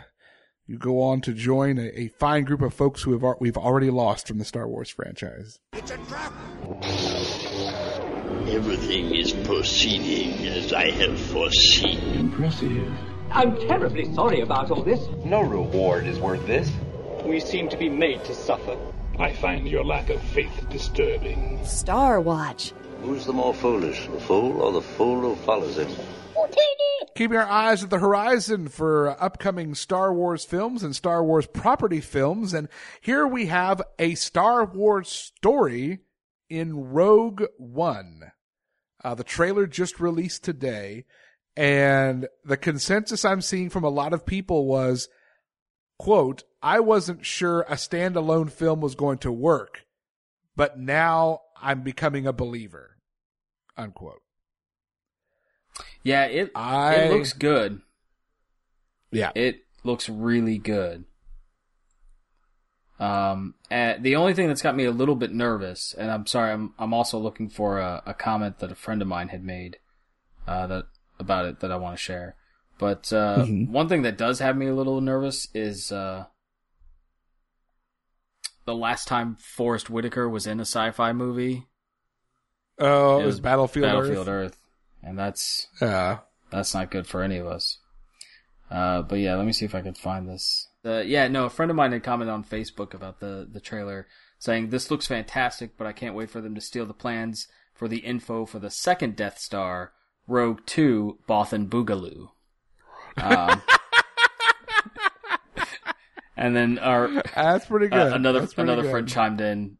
you go on to join a, a fine group of folks who have al- we've already lost from the Star Wars franchise. It's a trap. Everything is proceeding as I have foreseen. Impressive. I'm terribly sorry about all this. No reward is worth this. We seem to be made to suffer. I find your lack of faith disturbing. Star Watch. Who's the more foolish, the fool or the fool who follows him? Keeping our eyes at the horizon for upcoming Star Wars films and Star Wars property films. And here we have a Star Wars story in Rogue One. Uh, the trailer just released today. And the consensus I'm seeing from a lot of people was, quote, I wasn't sure a standalone film was going to work, but now I'm becoming a believer, unquote. Yeah, it I- it looks good. Yeah. It looks really good. Um, and the only thing that's got me a little bit nervous, and I'm sorry, I'm I'm also looking for a, a comment that a friend of mine had made, uh, that about it that I want to share. But uh, Mhm. one thing that does have me a little nervous is uh, the last time Forest Whitaker was in a sci-fi movie. Oh, it was Battlefield Battlefield Earth? Earth, and that's Yeah. that's not good for any of us. Uh, but yeah, let me see if I can find this. Uh, yeah, no, a friend of mine had commented on Facebook about the the trailer, saying this looks fantastic, but I can't wait for them to steal the plans for the info for the second Death Star, Rogue Two, Bothan Boogaloo. Um, and then our That's pretty uh, good. another pretty another good. friend chimed in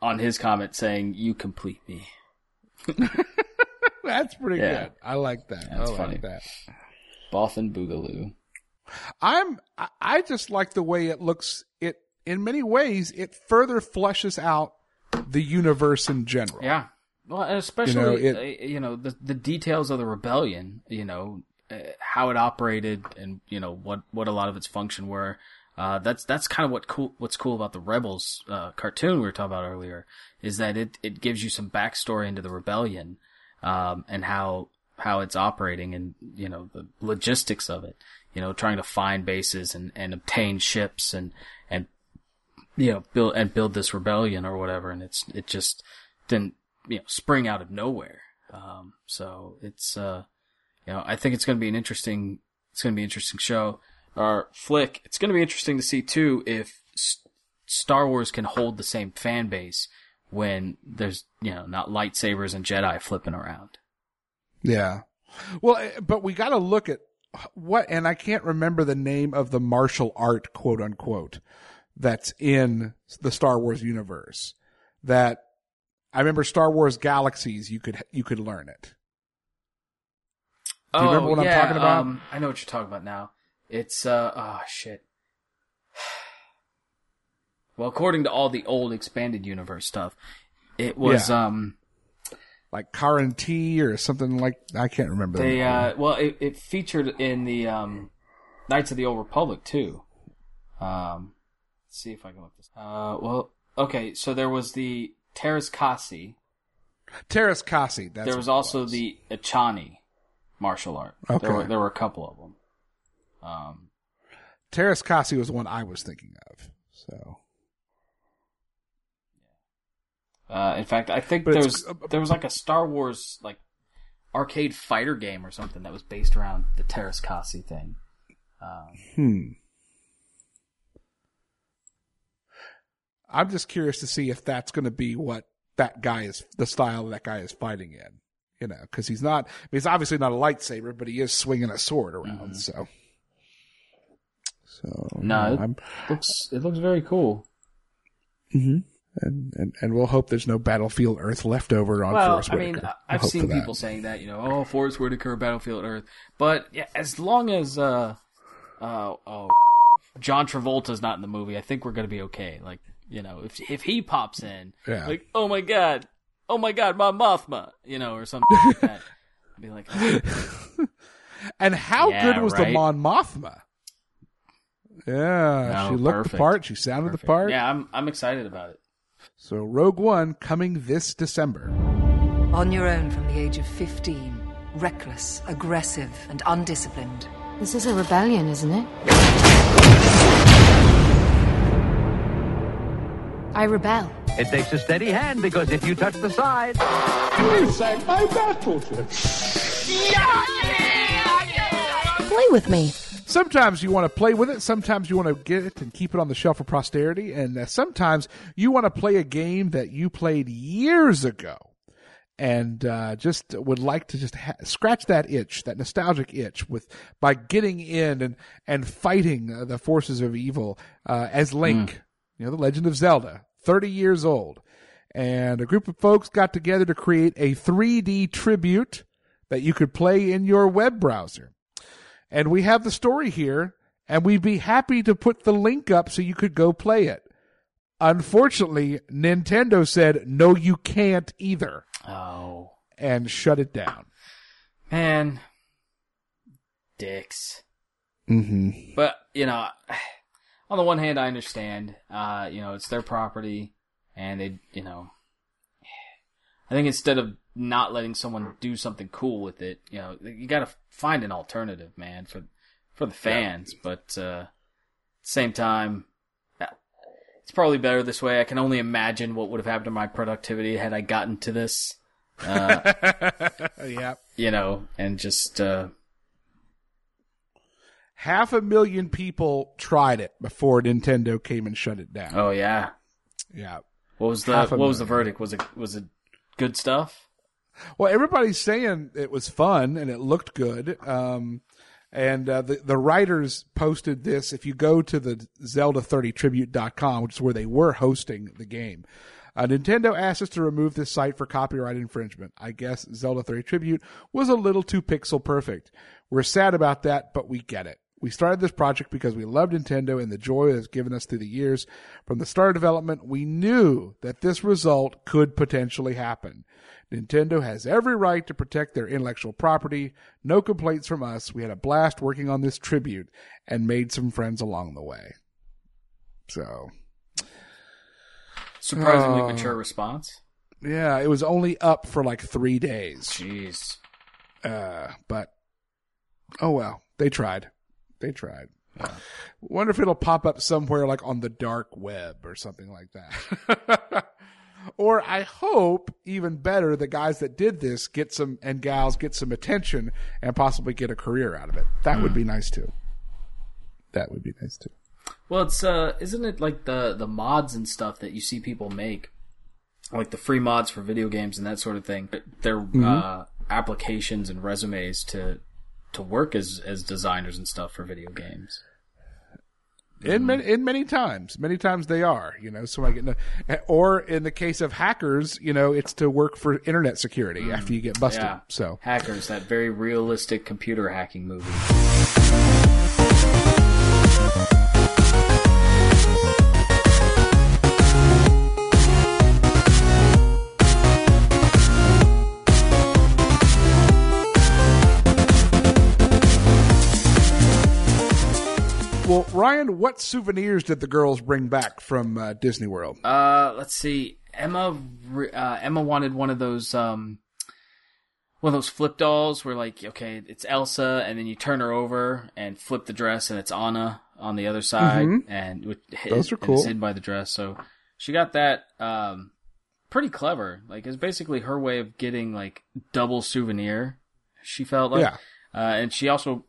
on his comment saying, "You complete me." That's pretty Yeah. good. I like that. That's I like funny. that. Bothan Boogaloo. I'm. I- just like the way it looks. It in many ways it further fleshes out the universe in general. Yeah. Well, and especially You know, know, you know the the details of the rebellion. You know, uh, how it operated and you know what what a lot of its function were. Uh, that's that's kind of what cool what's cool about the Rebels uh, cartoon we were talking about earlier is that it it gives you some backstory into the rebellion um, and how how it's operating and you know the logistics of it. You know, trying to find bases and, and obtain ships and and you know build and build this rebellion or whatever. And it's it just didn't you know spring out of nowhere. Um, so it's uh, you know I think it's going to be an interesting it's going to be an interesting show or flick. It's going to be interesting to see too if Star Wars can hold the same fan base when there's you know not lightsabers and Jedi flipping around. Yeah. Well, eh, but we got to look at what, and I can't remember the name of the martial art, quote unquote, that's in the Star Wars universe. That I remember Star Wars Galaxies, you could you could learn it. Do you oh, remember what yeah, I'm talking about? Um, I know what you're talking about now. It's uh oh shit. Well, according to all the old expanded universe stuff, it was yeah. um like Karen T or something like I can't remember. They uh, well, it, it, featured in the um, Knights of the Old Republic too. Um, let's see if I can look this. Uh, well, okay, so there was the Teräs Käsi. Teräs Käsi. there was also was. the Echani martial art. Okay. There were, there were a couple of them. Um, Teräs Käsi was the one I was thinking of. So Uh, in fact, I think there was there was like a Star Wars like arcade fighter game or something that was based around the Teräs Käsi thing. Um, hmm. I'm just curious to see if that's going to be what that guy is, the style that guy is fighting in. You know, because he's not. I mean, he's obviously not a lightsaber, but he is swinging a sword around. Mm-hmm. So, so no, it looks it looks very cool. Hmm and, and and we'll hope there's no Battlefield Earth leftover on well, Forest I mean, I've seen people saying that, you know, oh, Forest Whitaker, Battlefield Earth, but yeah, as long as uh, uh, oh, John Travolta's not in the movie, I think we're gonna be okay. Like, you know, if if he pops in, yeah. like, oh my god, oh my god, my Mothma, you know, or something like that, I'd be like, oh. and how yeah, good was right? the Mon Mothma? Yeah, no, she oh, looked perfect. the part. She sounded perfect. the part. Yeah, I'm I'm excited about it. So Rogue One coming this December. On your own from the age of 15, reckless, aggressive, and undisciplined. This is a rebellion, isn't it? I rebel. It takes a steady hand because if you touch the side, you sank my battleship. Play with me. Sometimes you want to play with it. Sometimes you want to get it and keep it on the shelf for posterity. And uh, sometimes you want to play a game that you played years ago and uh, just would like to just ha- scratch that itch, that nostalgic itch, with by getting in and and fighting uh, the forces of evil uh, as Link, mm. you know, the Legend of Zelda, thirty years old, and a group of folks got together to create a 3D tribute that you could play in your web browser. And we have the story here, and we'd be happy to put the link up so you could go play it. Unfortunately, Nintendo said, no, you can't either. Oh. And shut it down. Man. Dicks. Mm-hmm. But, you know, on the one hand, I understand. Uh, you know, it's their property, and they, you know, I think instead of not letting someone do something cool with it. You know, you got to find an alternative, man, for for the fans. Yeah. But uh, same time, it's probably better this way. I can only imagine what would have happened to my productivity had I gotten to this. Uh, yeah, you know, and just uh, half a million people tried it before Nintendo came and shut it down. Oh yeah, yeah. What was the what was the verdict? Was it was it good stuff? Well, everybody's saying it was fun and it looked good. Um, and uh, the the writers posted this. If you go to the Zelda30tribute.com, which is where they were hosting the game, uh, Nintendo asked us to remove this site for copyright infringement. I guess Zelda 30 Tribute was a little too pixel perfect. We're sad about that, but we get it. We started this project because we love Nintendo and the joy it has given us through the years. From the start of development, we knew that this result could potentially happen. Nintendo has every right to protect their intellectual property. No complaints from us. We had a blast working on this tribute and made some friends along the way. So, Surprisingly Oh. mature response. yeah, it was only up for like three days. Jeez. Uh, but oh well, they tried. They tried. Wonder if it'll pop up somewhere like on the dark web or something like that. or I hope even better the guys that did this get some and gals get some attention and possibly get a career out of it. That would be nice too. That would be nice too. Well, it's uh, isn't it like the the mods and stuff that you see people make, like the free mods for video games and that sort of thing. They're uh, applications and resumes to to work as as designers and stuff for video games. In many, in many times, many times they are, you know, so I get, no, or in the case of hackers, you know, it's to work for internet security after you get busted. Yeah. So, Hackers, that very realistic computer hacking movie. Well, Ryan, what souvenirs did the girls bring back from uh, Disney World? Uh, let's see. Emma, uh, Emma wanted one of those, um, one of those flip dolls where like, okay, it's Elsa, and then you turn her over and flip the dress, and it's Anna on the other side, Mhm. and with, Those are cool. hidden by the dress. So she got that. Um, pretty clever. Like it's basically her way of getting like double souvenir. She felt like, Yeah. uh, and she also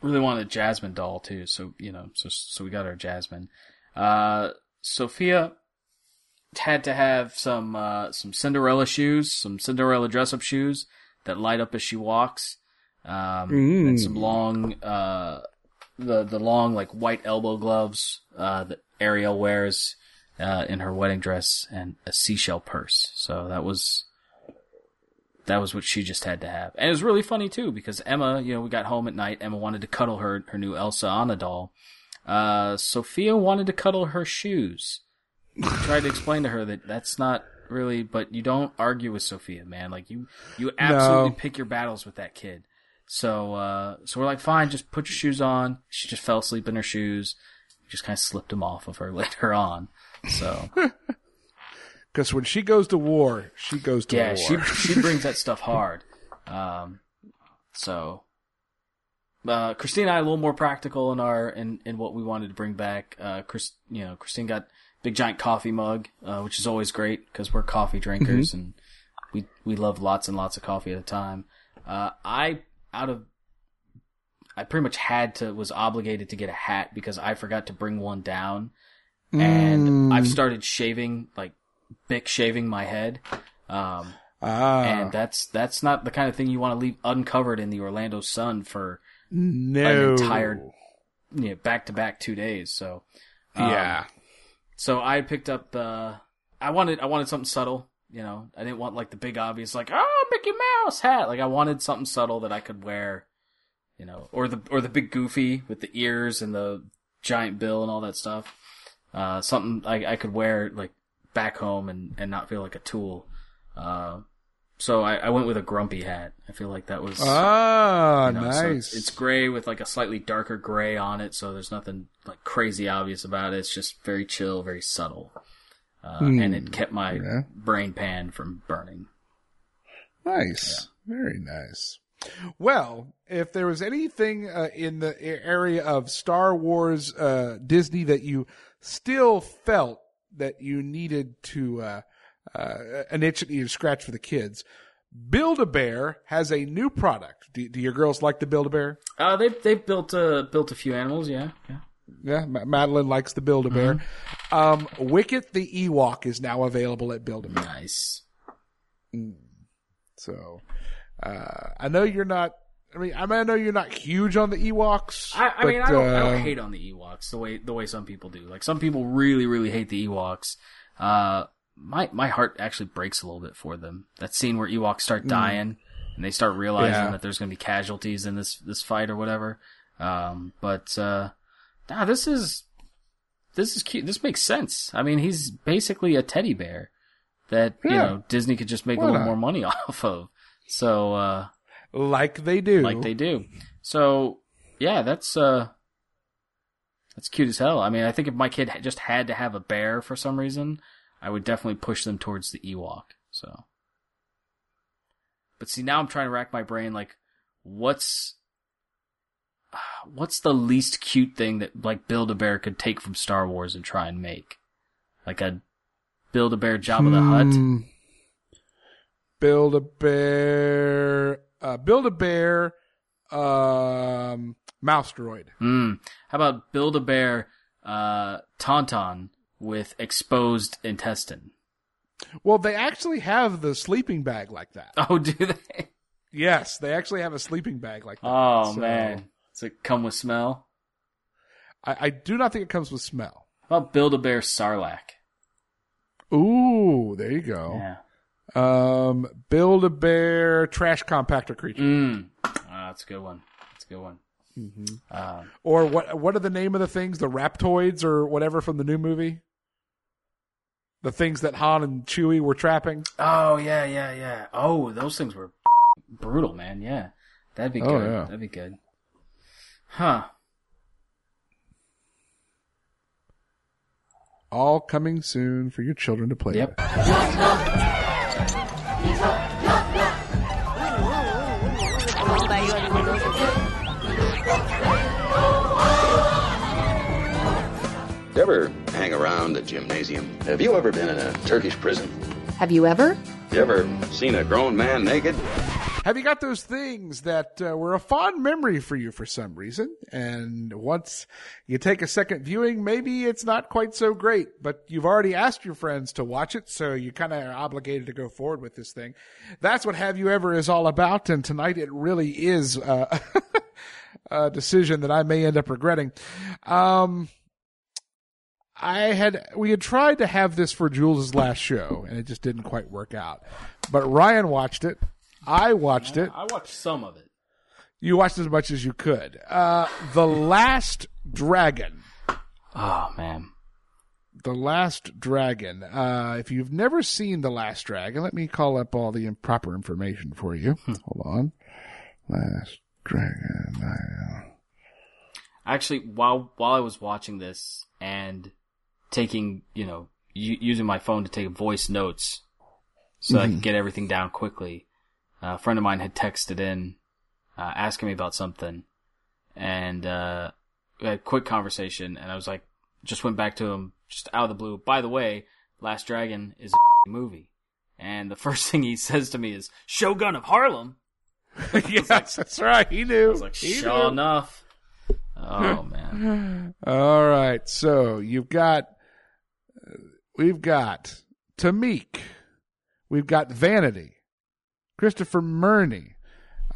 really wanted a Jasmine doll too. So you know, so so we got our Jasmine. Uh, Sophia had to have some uh, some Cinderella shoes, some Cinderella dress up shoes that light up as she walks, um, Mm. and some long uh, the the long like white elbow gloves uh, that Ariel wears uh, in her wedding dress, and a seashell purse. So that was that was what she just had to have. And it was really funny too because Emma, you know, we got home at night. Emma wanted to cuddle her her new Elsa Anna doll. Uh, Sophia wanted to cuddle her shoes. I tried to explain to her that that's not really, but you don't argue with Sophia, man. Like you, you absolutely No. pick your battles with that kid. So, uh, so we're like, fine, just put your shoes on. She just fell asleep in her shoes. Just kind of slipped them off of her later on. So, Because when she goes to war, she goes to yeah, war. she she brings that stuff hard. Um, so, uh, Christine and I are a little more practical in our in, in what we wanted to bring back. Uh, Chris, you know, Christine got big giant coffee mug, uh, which is always great because we're coffee drinkers Mm-hmm. and we we love lots and lots of coffee at a time. Uh, I out of I pretty much had to was obligated to get a hat because I forgot to bring one down, and Mm. I've started shaving like Bic shaving my head. Um, ah, and that's that's not the kind of thing you want to leave uncovered in the Orlando sun for no an entire you know, back to back two days. So um, Yeah. So I picked up. Uh, I wanted I wanted something subtle. You know, I didn't want like the big obvious like oh Mickey Mouse hat. Like I wanted something subtle that I could wear. You know, or the or the big goofy with the ears and the giant bill and all that stuff. Uh, something I, I could wear like back home and, and not feel like a tool. Uh, so I, I went with a grumpy hat. I feel like that was Ah, you know, so nice. it's, it's gray with like a slightly darker gray on it, so there's nothing like crazy obvious about it. It's just very chill, very subtle, uh, Hmm. and it kept my Yeah. brain pan from burning. Nice. Very nice. Well, if there was anything uh, in the area of Star Wars uh, Disney that you still felt that you needed to uh, uh, an itch that you scratch for the kids, Build a Bear has a new product. Do, do your girls like the Build a Bear? Uh, they they've built a built a few animals, yeah, yeah. Yeah, Madeline likes the Build a Bear. Um, Wicket the Ewok is now available at Build a Bear. Nice. So, uh, I know you're not. I mean, I mean, I know you're not huge on the Ewoks. I, I mean, I don't, I uh, don't hate on the Ewoks the way the way some people do. Like some people really really hate the Ewoks. Uh, my my heart actually breaks a little bit for them. That scene where Ewoks start Mm. dying and they start realizing Yeah. that there's going to be casualties in this this fight or whatever. Um, but uh, nah, this is this is cute. This makes sense. I mean, he's basically a teddy bear that you know Disney could just make Why a little not? more money off of. So uh, like they do. like they do. So yeah, that's uh, that's cute as hell. I mean, I think if my kid just had to have a bear for some reason, I would definitely push them towards the Ewok. So, but see, now I'm trying to rack my brain. Like, what's what's the least cute thing that like Build a Bear could take from Star Wars and try and make like a Build a Bear Jabba the Hutt? Hmm. Build a bear. Uh, build a bear. Um, mouse droid. Hmm. How about Build a Bear uh, Tauntaun with exposed intestine? Well, they actually have the sleeping bag like that. Oh, do they? Yes, they actually have a sleeping bag like that. Oh So, man, does it come with smell? I, I do not think it comes with smell. How about Build a Bear Sarlacc? Ooh, there you go. Yeah. Um, build a bear trash compactor creature. Mm. Ah, that's a good one. That's a good one. Mhm. Um, Or what? What are the name of the things? The Raptoids or whatever from the new movie? The things that Han and Chewie were trapping. oh yeah, yeah, yeah. Oh, those things were brutal, man. Yeah, that'd be Oh, good. yeah. That'd be good. Huh. All coming soon for your children to play Yep. You ever hang around a gymnasium? Have you ever been in a Turkish prison? Have you ever? You ever seen a grown man naked? Have you got those things that uh, were a fond memory for you for some reason? And once you take a second viewing, maybe it's not quite so great, but you've already asked your friends to watch it, so you kind of are obligated to go forward with this thing. That's what Have You Ever is all about, and tonight it really is uh, a decision that I may end up regretting. Um, I had we had tried to have this for Jules' last show, and it just didn't quite work out. But Ryan watched it. I watched it. I watched some of it. You watched as much as you could. Uh, the Last Dragon. Oh man. The Last Dragon. Uh, if you've never seen The Last Dragon, let me call up all the improper information for you. Hold on. Last Dragon. Actually, while while I was watching this and taking, you know, u- using my phone to take voice notes so I Mhm. could get everything down quickly, a friend of mine had texted in uh, asking me about something, and uh, we had a quick conversation, and I was like, just went back to him just out of the blue. By the way, Last Dragon is a movie, and the first thing he says to me is Shogun of Harlem. yes, that's right. He knew. I was like, He sure knew. enough. Oh man. All right. So you've got, we've got Taimak. We've got Vanity. Christopher Murney.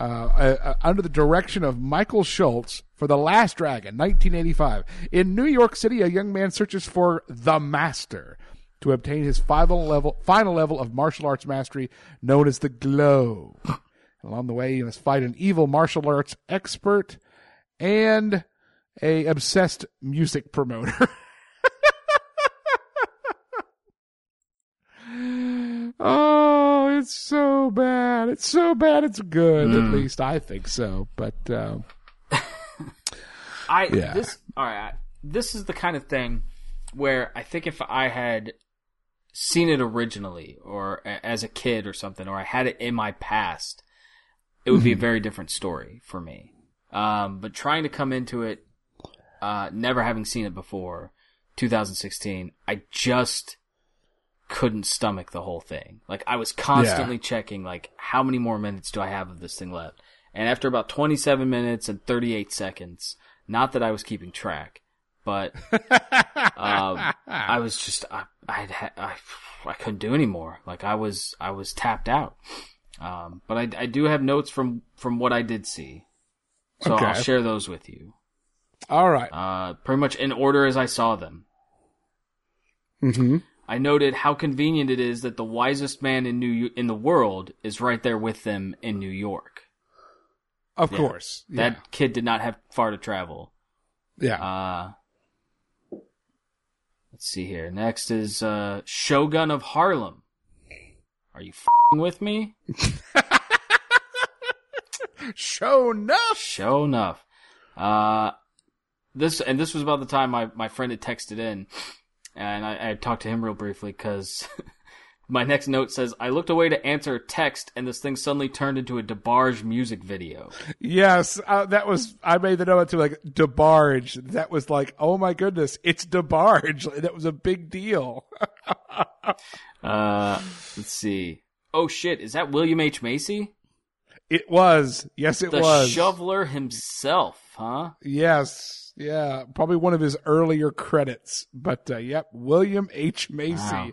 Uh, uh, uh, under the direction of Michael Schultz for The Last Dragon, 1985. In New York City, a young man searches for the Master to obtain his final level, final level of martial arts mastery known as the Glow. Along the way, he must fight an evil martial arts expert and a obsessed music promoter. oh, it's so bad. It's so bad. It's good. At Mm. least I think so. But um, I Yeah. this all right. This is the kind of thing where I think if I had seen it originally or as a kid or something, or I had it in my past, it would be a Mhm. very different story for me. Um, but trying to come into it, uh, never having seen it before, 2016, I just couldn't stomach the whole thing. Like I was constantly checking, like how many more minutes do I have of this thing left? And after about 27 minutes and 38 seconds, not that I was keeping track, but um, I was just I I'd ha- I I couldn't do anymore. Like I was I was tapped out. Um, but I I do have notes from from what I did see, so Okay. I'll share those with you. all right. Uh, pretty much in order as I saw them. Mm-hmm. I noted how convenient it is that the wisest man in New in the world is right there with them in New York. Of Yeah. course. That kid did not have far to travel. Yeah. Uh, let's see here. Next is uh, Shogun of Harlem. Are you fing with me? Sho'nuff. Show enough. Uh, this and this was about the time my, my friend had texted in, and I, I talked to him real briefly because my next note says I looked away to answer a text, and this thing suddenly turned into a DeBarge music video. Yes, uh, that was. I made the note to like DeBarge. That was like, oh my goodness, it's DeBarge. That was a big deal. Uh, let's see. Oh shit, is that William H Macy? It was. Yes, it the was. shoveler himself, huh? Yes. Yeah. Probably one of his earlier credits. But uh, yep, William H Macy. Wow.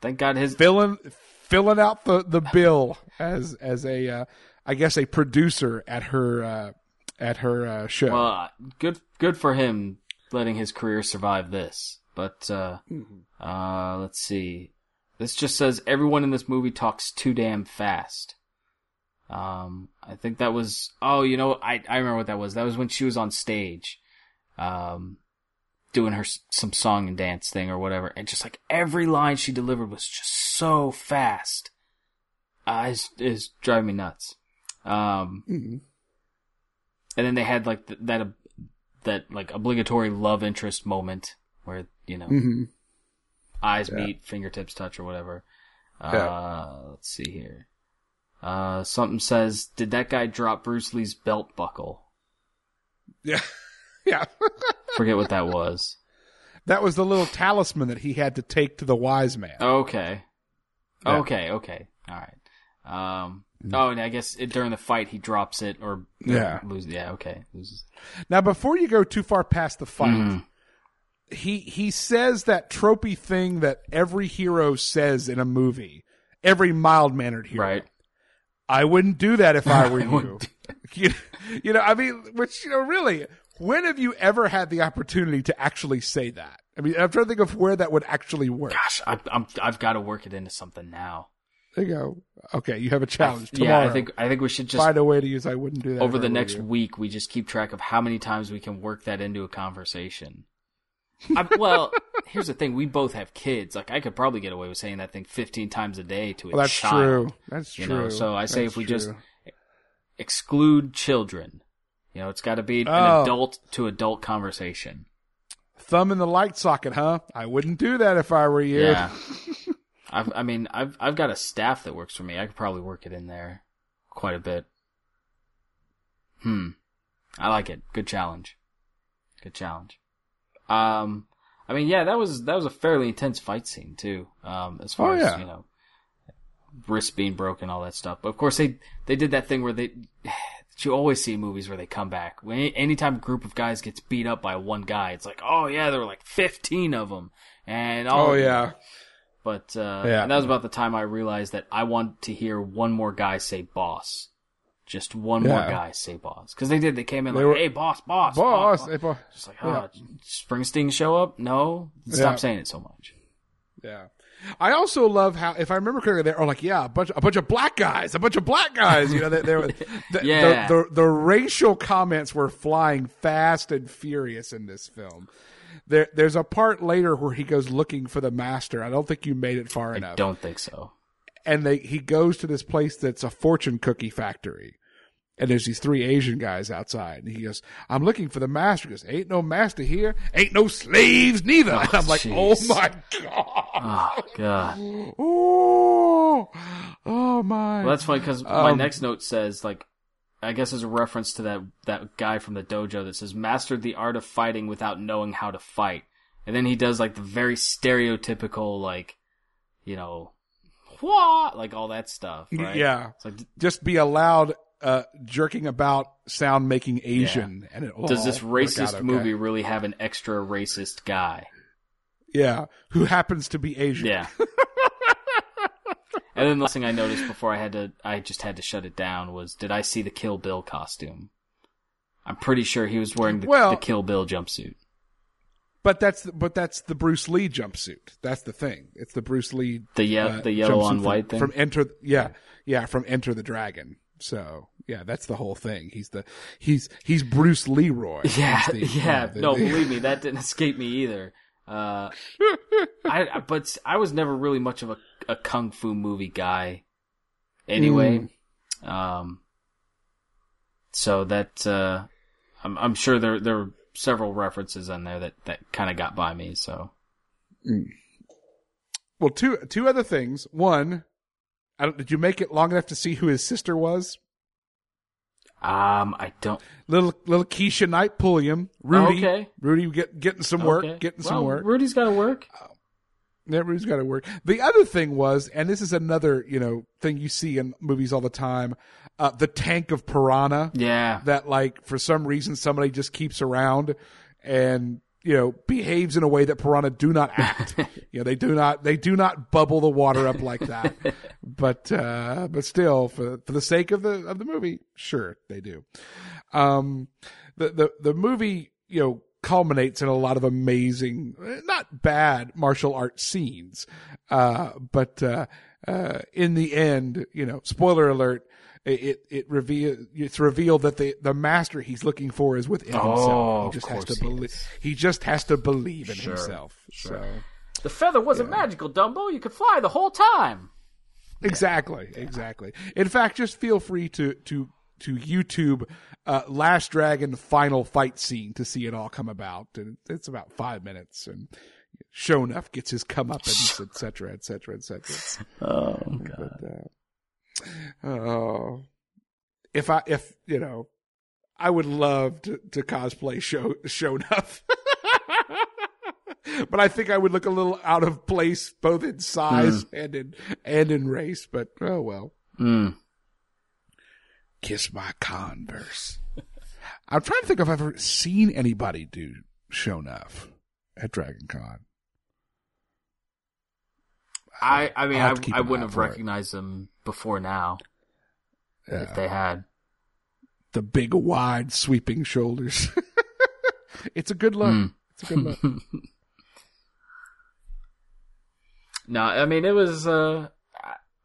Thank God his filling filling out the the bill as as a uh, I guess a producer at her uh, at her uh, show. Well, uh, good good for him letting his career survive this. But uh, Mm-hmm. uh, let's see. This just says everyone in this movie talks too damn fast. Um, I think that was. Oh, you know, I I remember what that was. That was when she was on stage, um, doing her some song and dance thing or whatever, and just like every line she delivered was just so fast. Uh, it's, it's driving me nuts. Um, Mhm. and then they had like th- that uh, that like obligatory love interest moment where you know Mhm. eyes Yeah. meet, fingertips touch, or whatever. Yeah. Uh, let's see here. Uh, something says, "Did that guy drop Bruce Lee's belt buckle?" Yeah. yeah. Forget what that was. that was the little talisman that he had to take to the wise man. Okay. Yeah. Okay. Okay. All right. Um. Oh, and I guess it, during the fight he drops it or Yeah. loses. Yeah. Okay. Loses. Now, before you go too far past the fight, Mm. he he says that tropey thing that every hero says in a movie, every mild mannered hero. Right. I wouldn't do that if I were you. you. You know, I mean, which you know, really, when have you ever had the opportunity to actually say that? I mean, I'm trying to think of where that would actually work. Gosh, I, I'm I've got to work it into something now. There you go. Okay, you have a challenge I- tomorrow. Yeah, I think I think we should just find a way to use. I wouldn't do that over the next week. We just keep track of how many times we can work that into a conversation. I, well, here's the thing: we both have kids. Like I could probably get away with saying that thing 15 times a day to a Well, that's child. true. That's you Know? true. So I say That's if we just exclude children, you know, it's got to be an Oh. adult to adult conversation. Thumb in the light socket, huh? I wouldn't do that if I were you. Yeah. I've, I mean, I've I've got a staff that works for me. I could probably work it in there quite a bit. Hmm. I like it. Good challenge. Good challenge. Um, I mean, yeah, that was that was a fairly intense fight scene too. Um, as far Oh, as yeah. you know, wrist being broken, all that stuff. But of course, they they did that thing where they. You always see movies where they come back. When anytime a group of guys gets beat up by one guy, it's like, oh yeah, there were like fifteen of them, and all Oh yeah. but uh, Yeah. and that was about the time I realized that I want to hear one more guy say "boss," just one more guy say "boss," because they did. They came in They like, were- "Hey, boss, boss, Boss, hey, boss." Just like, Yeah. oh, Springsteen show up? No, stop Yeah. saying it so much. Yeah. I also love how, if I remember correctly, they are like, yeah, a bunch, a bunch of black guys, a bunch of black guys. You know, they, they were, the, Yeah. the, the, the racial comments were flying fast and furious in this film. There, there's a part later where he goes looking for the master. I don't think you made it far enough. I enough. don't think so. And they, he goes to this place that's a fortune cookie factory. And there's these three Asian guys outside. And he goes, I'm looking for the master. He goes, ain't no master here. Ain't no slaves neither. and I'm like, oh my God. Oh God. Oh, oh my. Well, that's funny because my Um, next note says like, I guess as a reference to that that guy from the dojo that says mastered the art of fighting without knowing how to fight, and then he does like the very stereotypical like, you know, what like all that stuff. Right? Yeah. It's like, Just be allowed uh, jerking about sound making Asian. And it will does this racist okay. movie really have an extra racist guy? Yeah. Who happens to be Asian. Yeah. and then the last thing I noticed before I had to, I just had to shut it down was, did I see the Kill Bill costume? I'm pretty sure he was wearing the, Well- the Kill Bill jumpsuit. But that's the, but that's the Bruce Lee jumpsuit. That's the thing. It's the Bruce Lee The ye- uh, the yellow on from- white thing? from Enter. Yeah, yeah, from Enter the Dragon. So Yeah, that's the whole thing. He's the he's he's Bruce Leroy. Yeah, the- yeah. the- no, believe me, that didn't escape me either. Uh, I, but I was never really much of a, a kung fu movie guy, anyway. Um, so that uh, I'm, I'm sure there there several references in there that that kind of got by me. So Well, two two other things. One, I don't, did you make it long enough to see who his sister was? um, I don't. Little little Keshia Knight Pulliam, Rudy. Okay. Rudy get, getting some work, Okay. getting some work. Rudy's got to work. Yeah, Rudy's got to work. The other thing was, and this is another you know thing you see in movies all the time, uh, the tank of piranha. Yeah. that like for some reason somebody just keeps around and you know behaves in a way that piranha do not act you know they do not they do not bubble the water up like that but uh but still for for the sake of the of the movie sure they do um the the the movie you know culminates in a lot of amazing not bad martial arts scenes uh but uh uh in the end you know spoiler alert it it, it reveal it's revealed that the the master he's looking for is within Oh, himself. He just has to believe. He just has to believe in Sure, himself. sure. So The feather wasn't magical, Dumbo. You could fly the whole time. exactly, exactly. In fact, just feel free to to to YouTube uh, Last Dragon final fight scene to see it all come about, and it's about five minutes. And Sho'nuff gets his comeuppance, et cetera, et cetera, et cetera. Oh God. But, uh, oh, if I if you know, I would love to to cosplay show Sho'nuff. but I think I would look a little out of place both in size and in and in race. But oh well. Mm. Kiss my Converse. I'm trying to think if I've ever seen anybody do Sho'nuff at Dragon Con. I, I mean, I, have to keep I wouldn't have for it. recognized them before now Yeah. if they had. the big, wide, sweeping shoulders. it's a good look. Mm. It's a good look. No, I mean it was. Uh,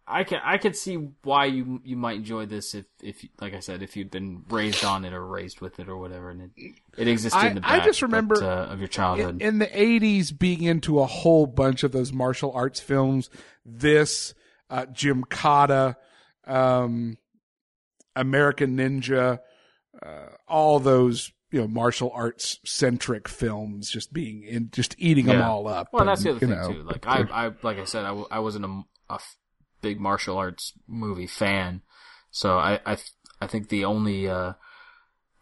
I- can I could see why you you might enjoy this if if like I said if you'd been raised on it or raised with it or whatever and it it existed I- in the back, I just remember but, uh, of your childhood. in, in the 80s being into a whole bunch of those martial arts films. This, uh, Gymkata, um, American Ninja, uh, all those, you know, martial arts centric films just being in, just eating them all up. Well, that's the other thing know, too. Like I, I, like I said, I, w- I wasn't a, a f- big martial arts movie fan, so I, I, I think the only, uh,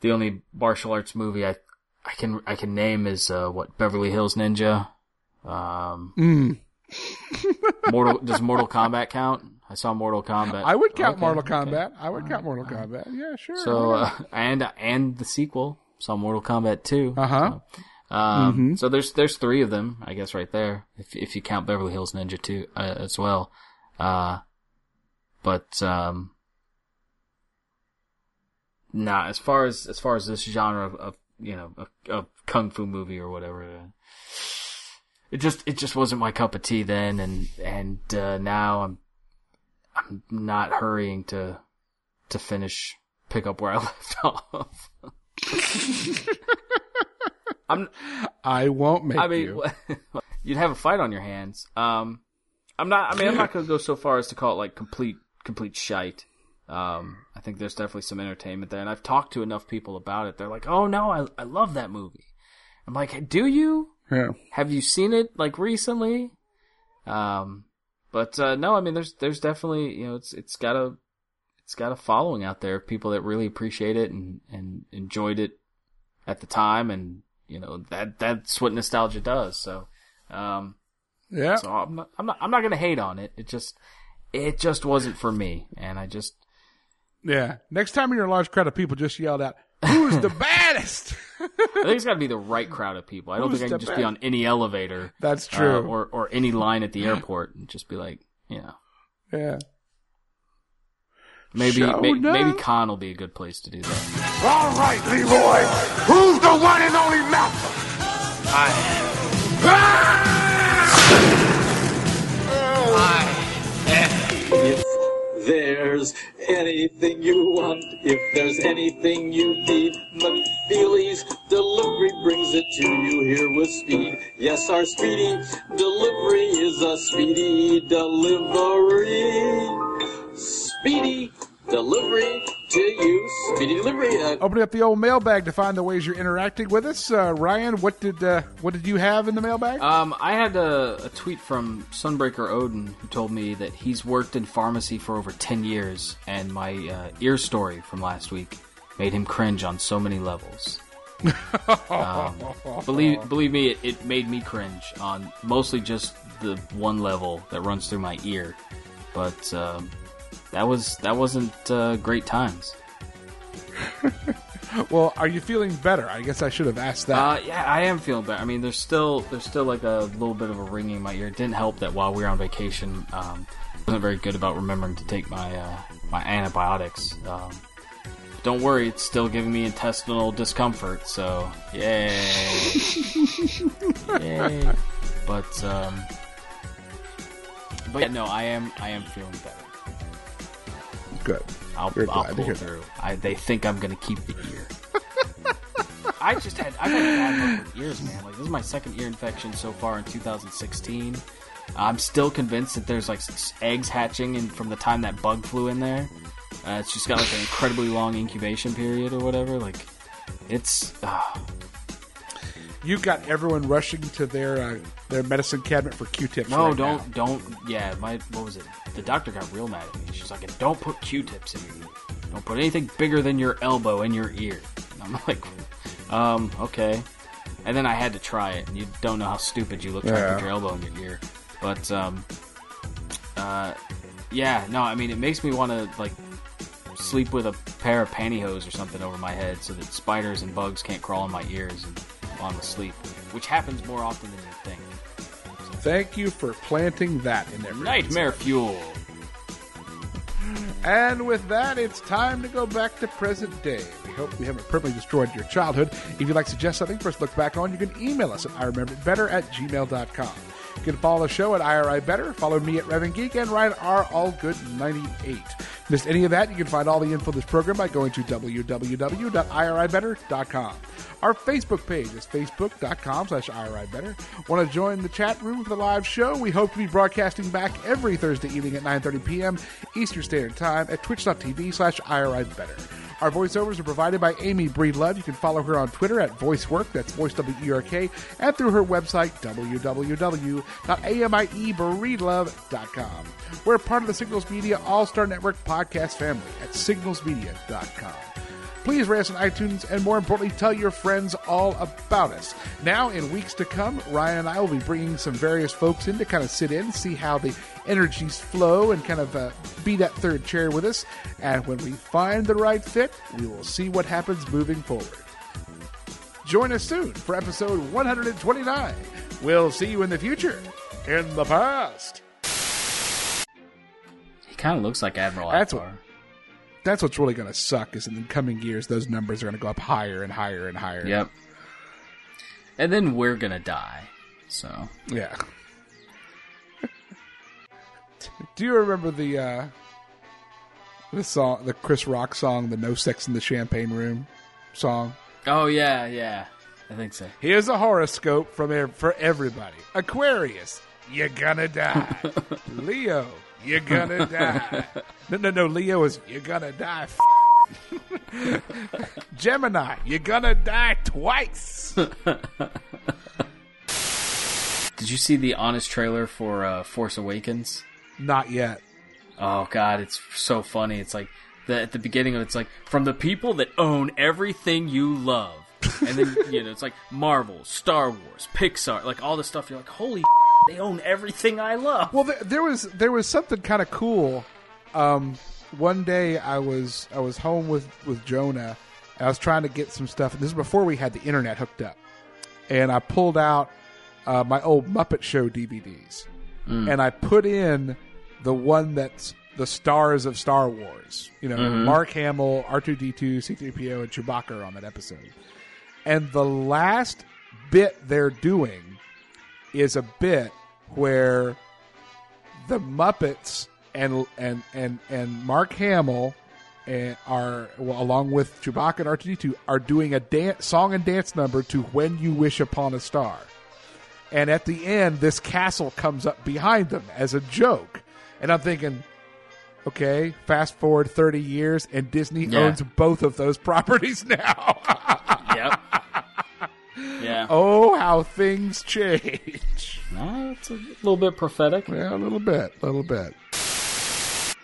the only martial arts movie I, I can, I can name is uh, what Beverly Hills Ninja. Um, Mm. Mortal does Mortal Kombat count? I saw Mortal Kombat. I would count Okay, Mortal okay. I would count Mortal Kombat. Yeah, sure. So why uh, and and the sequel saw Mortal Kombat 2. Uh-huh. So, um, Mhm. so there's there's three of them, I guess, right there. If if you count Beverly Hills Ninja 2 uh, as well. Uh, but um, nah. As far as as far as this genre of, of you know of, of kung fu movie or whatever. Uh, it just it just wasn't my cup of tea then, and and uh, now I'm I'm not hurrying to to finish pick up where I left off. I'm I won't make I mean, you. you'd have a fight on your hands. Um, I'm not. I mean, I'm not going to go so far as to call it like complete complete shite. Um, I think there's definitely some entertainment there, and I've talked to enough people about it. They're like, "Oh no, I I love that movie." I'm like, "Do you? Yeah. Have you seen it like recently?" Um, but uh, no, I mean, there's there's definitely you know it's it's got a it's got a following out there of people that really appreciate it and and enjoyed it at the time, and you know that that's what nostalgia does. So, um, Yeah. So I'm not I'm not I'm not gonna hate on it. It just it just wasn't for me, and I just Yeah. Next time you're in a large crowd of people, just yell out, "Who's the baddest?" I think it's got to be the right crowd of people. I don't Who's think I can just be on any elevator. That's uh, true. or or any line at the airport and just be like, you know, yeah. maybe Show may, maybe Con will be a good place to do that. All right, Leroy. Who's the one and only master? I. there's anything you want, if there's anything you need, McFeely's delivery brings it to you here with speed. Yes, our speedy delivery is a speedy delivery. Speedy delivery to you. Speedy delivery. Uh, Opening up the old mailbag to find the ways you're interacting with us. Uh, Ryan, what did uh, what did you have in the mailbag? Um, I had a, a tweet from Sunbreaker Odin who told me that he's worked in pharmacy for over 10 years, and my uh, ear story from last week made him cringe on so many levels. um, believe believe me, it, it made me cringe on mostly just the one level that runs through my ear, but um, that was that wasn't uh, great times. well, are you feeling better? I guess I should have asked that. Uh, yeah, I am feeling better. I mean, there's still there's still like a little bit of a ringing in my ear. It didn't help that while we were on vacation, um, I wasn't very good about remembering to take my uh, my antibiotics. Um, don't worry, it's still giving me intestinal discomfort. So yay, yay. But um, but yeah, no, I am I am feeling better. Good. I'll, We're I'll to pull through. I, they think I'm gonna keep the ear. I just had I've had a bad luck with ears, man. Like this is my second ear infection so far in 2016. I'm still convinced that there's like eggs hatching in, from the time that bug flew in there. Uh, it's just got like an incredibly long incubation period or whatever. Like it's uh, You got everyone rushing to their uh, their medicine cabinet for Q-tips. no, right don't now. don't yeah. My what was it? The doctor got real mad at me. She's like, "Don't put Q-tips in your ear. Don't put anything bigger than your elbow in your ear." And I'm like, um, okay. And then I had to try it, and you don't know how stupid you look trying to put your elbow in your ear. But um, uh, yeah, no, I mean, it makes me want to like sleep with a pair of pantyhose or something over my head so that spiders and bugs can't crawl in my ears and I'm asleep, which happens more often than you think. Thank you for planting that in every Nightmare fuel. And with that, it's time to go back to present day. We hope we haven't permanently destroyed your childhood. If you'd like to suggest something for us to look back on, you can email us at I remember it better at gmail.com. You can follow the show at IRI Better, follow me at Revan Geek, and Ryan R. Allgood98. Missed any of that, you can find all the info of this program by going to www.iribetter.com. Our Facebook page is facebook.com slash iribetter. Want to join the chat room for the live show? We hope to be broadcasting back every Thursday evening at 9.30 p.m. Eastern Standard Time at twitch.tv slash iribetter. Our voiceovers are provided by Amy Breedlove. You can follow her on Twitter at VoiceWork, that's voice W-E-R-K, and through her website, www.amieBreedlove.com. We're part of the Signals Media All-Star Network podcast family at signalsmedia.com. Please rate us on iTunes and more importantly, tell your friends all about us. Now, in weeks to come, Ryan and I will be bringing some various folks in to kind of sit in, see how the energies flow, and kind of uh, be that third chair with us. And when we find the right fit, we will see what happens moving forward. Join us soon for episode 129. We'll see you in the future, in the past. He kind of looks like Admiral That's Ackbar. what- That's what's really going to suck is in the coming years, those numbers are going to go up higher and higher and higher. Yep. And then we're gonna die. So Yeah. Do you remember the uh the song the Chris Rock song, the No Sex in the Champagne Room song? Oh yeah, yeah. I think so. Here's a horoscope from ev- for everybody. Aquarius, you're gonna die. Leo, you're gonna die. No, no, no. Leo is you're gonna die. f- Gemini, you're gonna die twice. Did you see the honest trailer for uh, Force Awakens? Not yet. Oh god, it's so funny. It's like the, at the beginning of it, it's like from the people that own everything you love, and then you know it's like Marvel, Star Wars, Pixar, like all this stuff. You're like, holy, they own everything I love. Well, there, there was there was something kind of cool. Um, one day I was I was home with with Jonah. And I was trying to get some stuff. This is before we had the internet hooked up, and I pulled out uh, my old Muppet Show DVDs, Mm. and I put in the one that's the stars of Star Wars. You know, Mhm. Mark Hamill, R two D two, C three PO, and Chewbacca are on that episode. And the last bit they're doing is a bit where the Muppets and and and and Mark Hamill and are well, along with Chewbacca and R2D2 are doing a dance song and dance number to "When You Wish Upon a Star," and at the end, this castle comes up behind them as a joke, and I'm thinking. Okay, fast forward 30 years, and Disney Yeah. owns both of those properties now. yep. Yeah. Oh, how things change. No, it's a little bit prophetic. Yeah, a little bit, a little bit.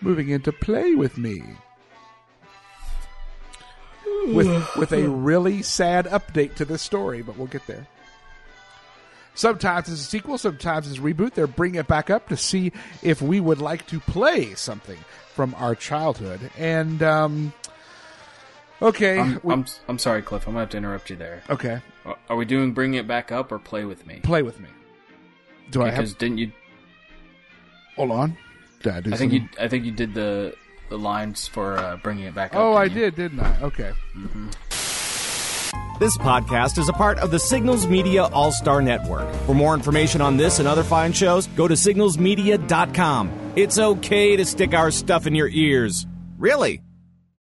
Moving into play with me. With with a really sad update to this story, but we'll get there. Sometimes it's a sequel, sometimes it's a reboot. They're bringing it back up to see if we would like to play something from our childhood. And um, okay, I'm, we- I'm I'm sorry, Cliff. I'm gonna have to interrupt you there. okay, Are- we doing bring it back up or play with me? play with me. Do I because have? didn't you? Hold on. Did I do I think you. I think you did the the lines for uh, bringing it back up. Oh, I you? did, didn't I? Okay. This podcast is a part of the Signals Media All Star Network. For more information on this and other fine shows, go to signalsmedia.com. It's okay to stick our stuff in your ears. Really?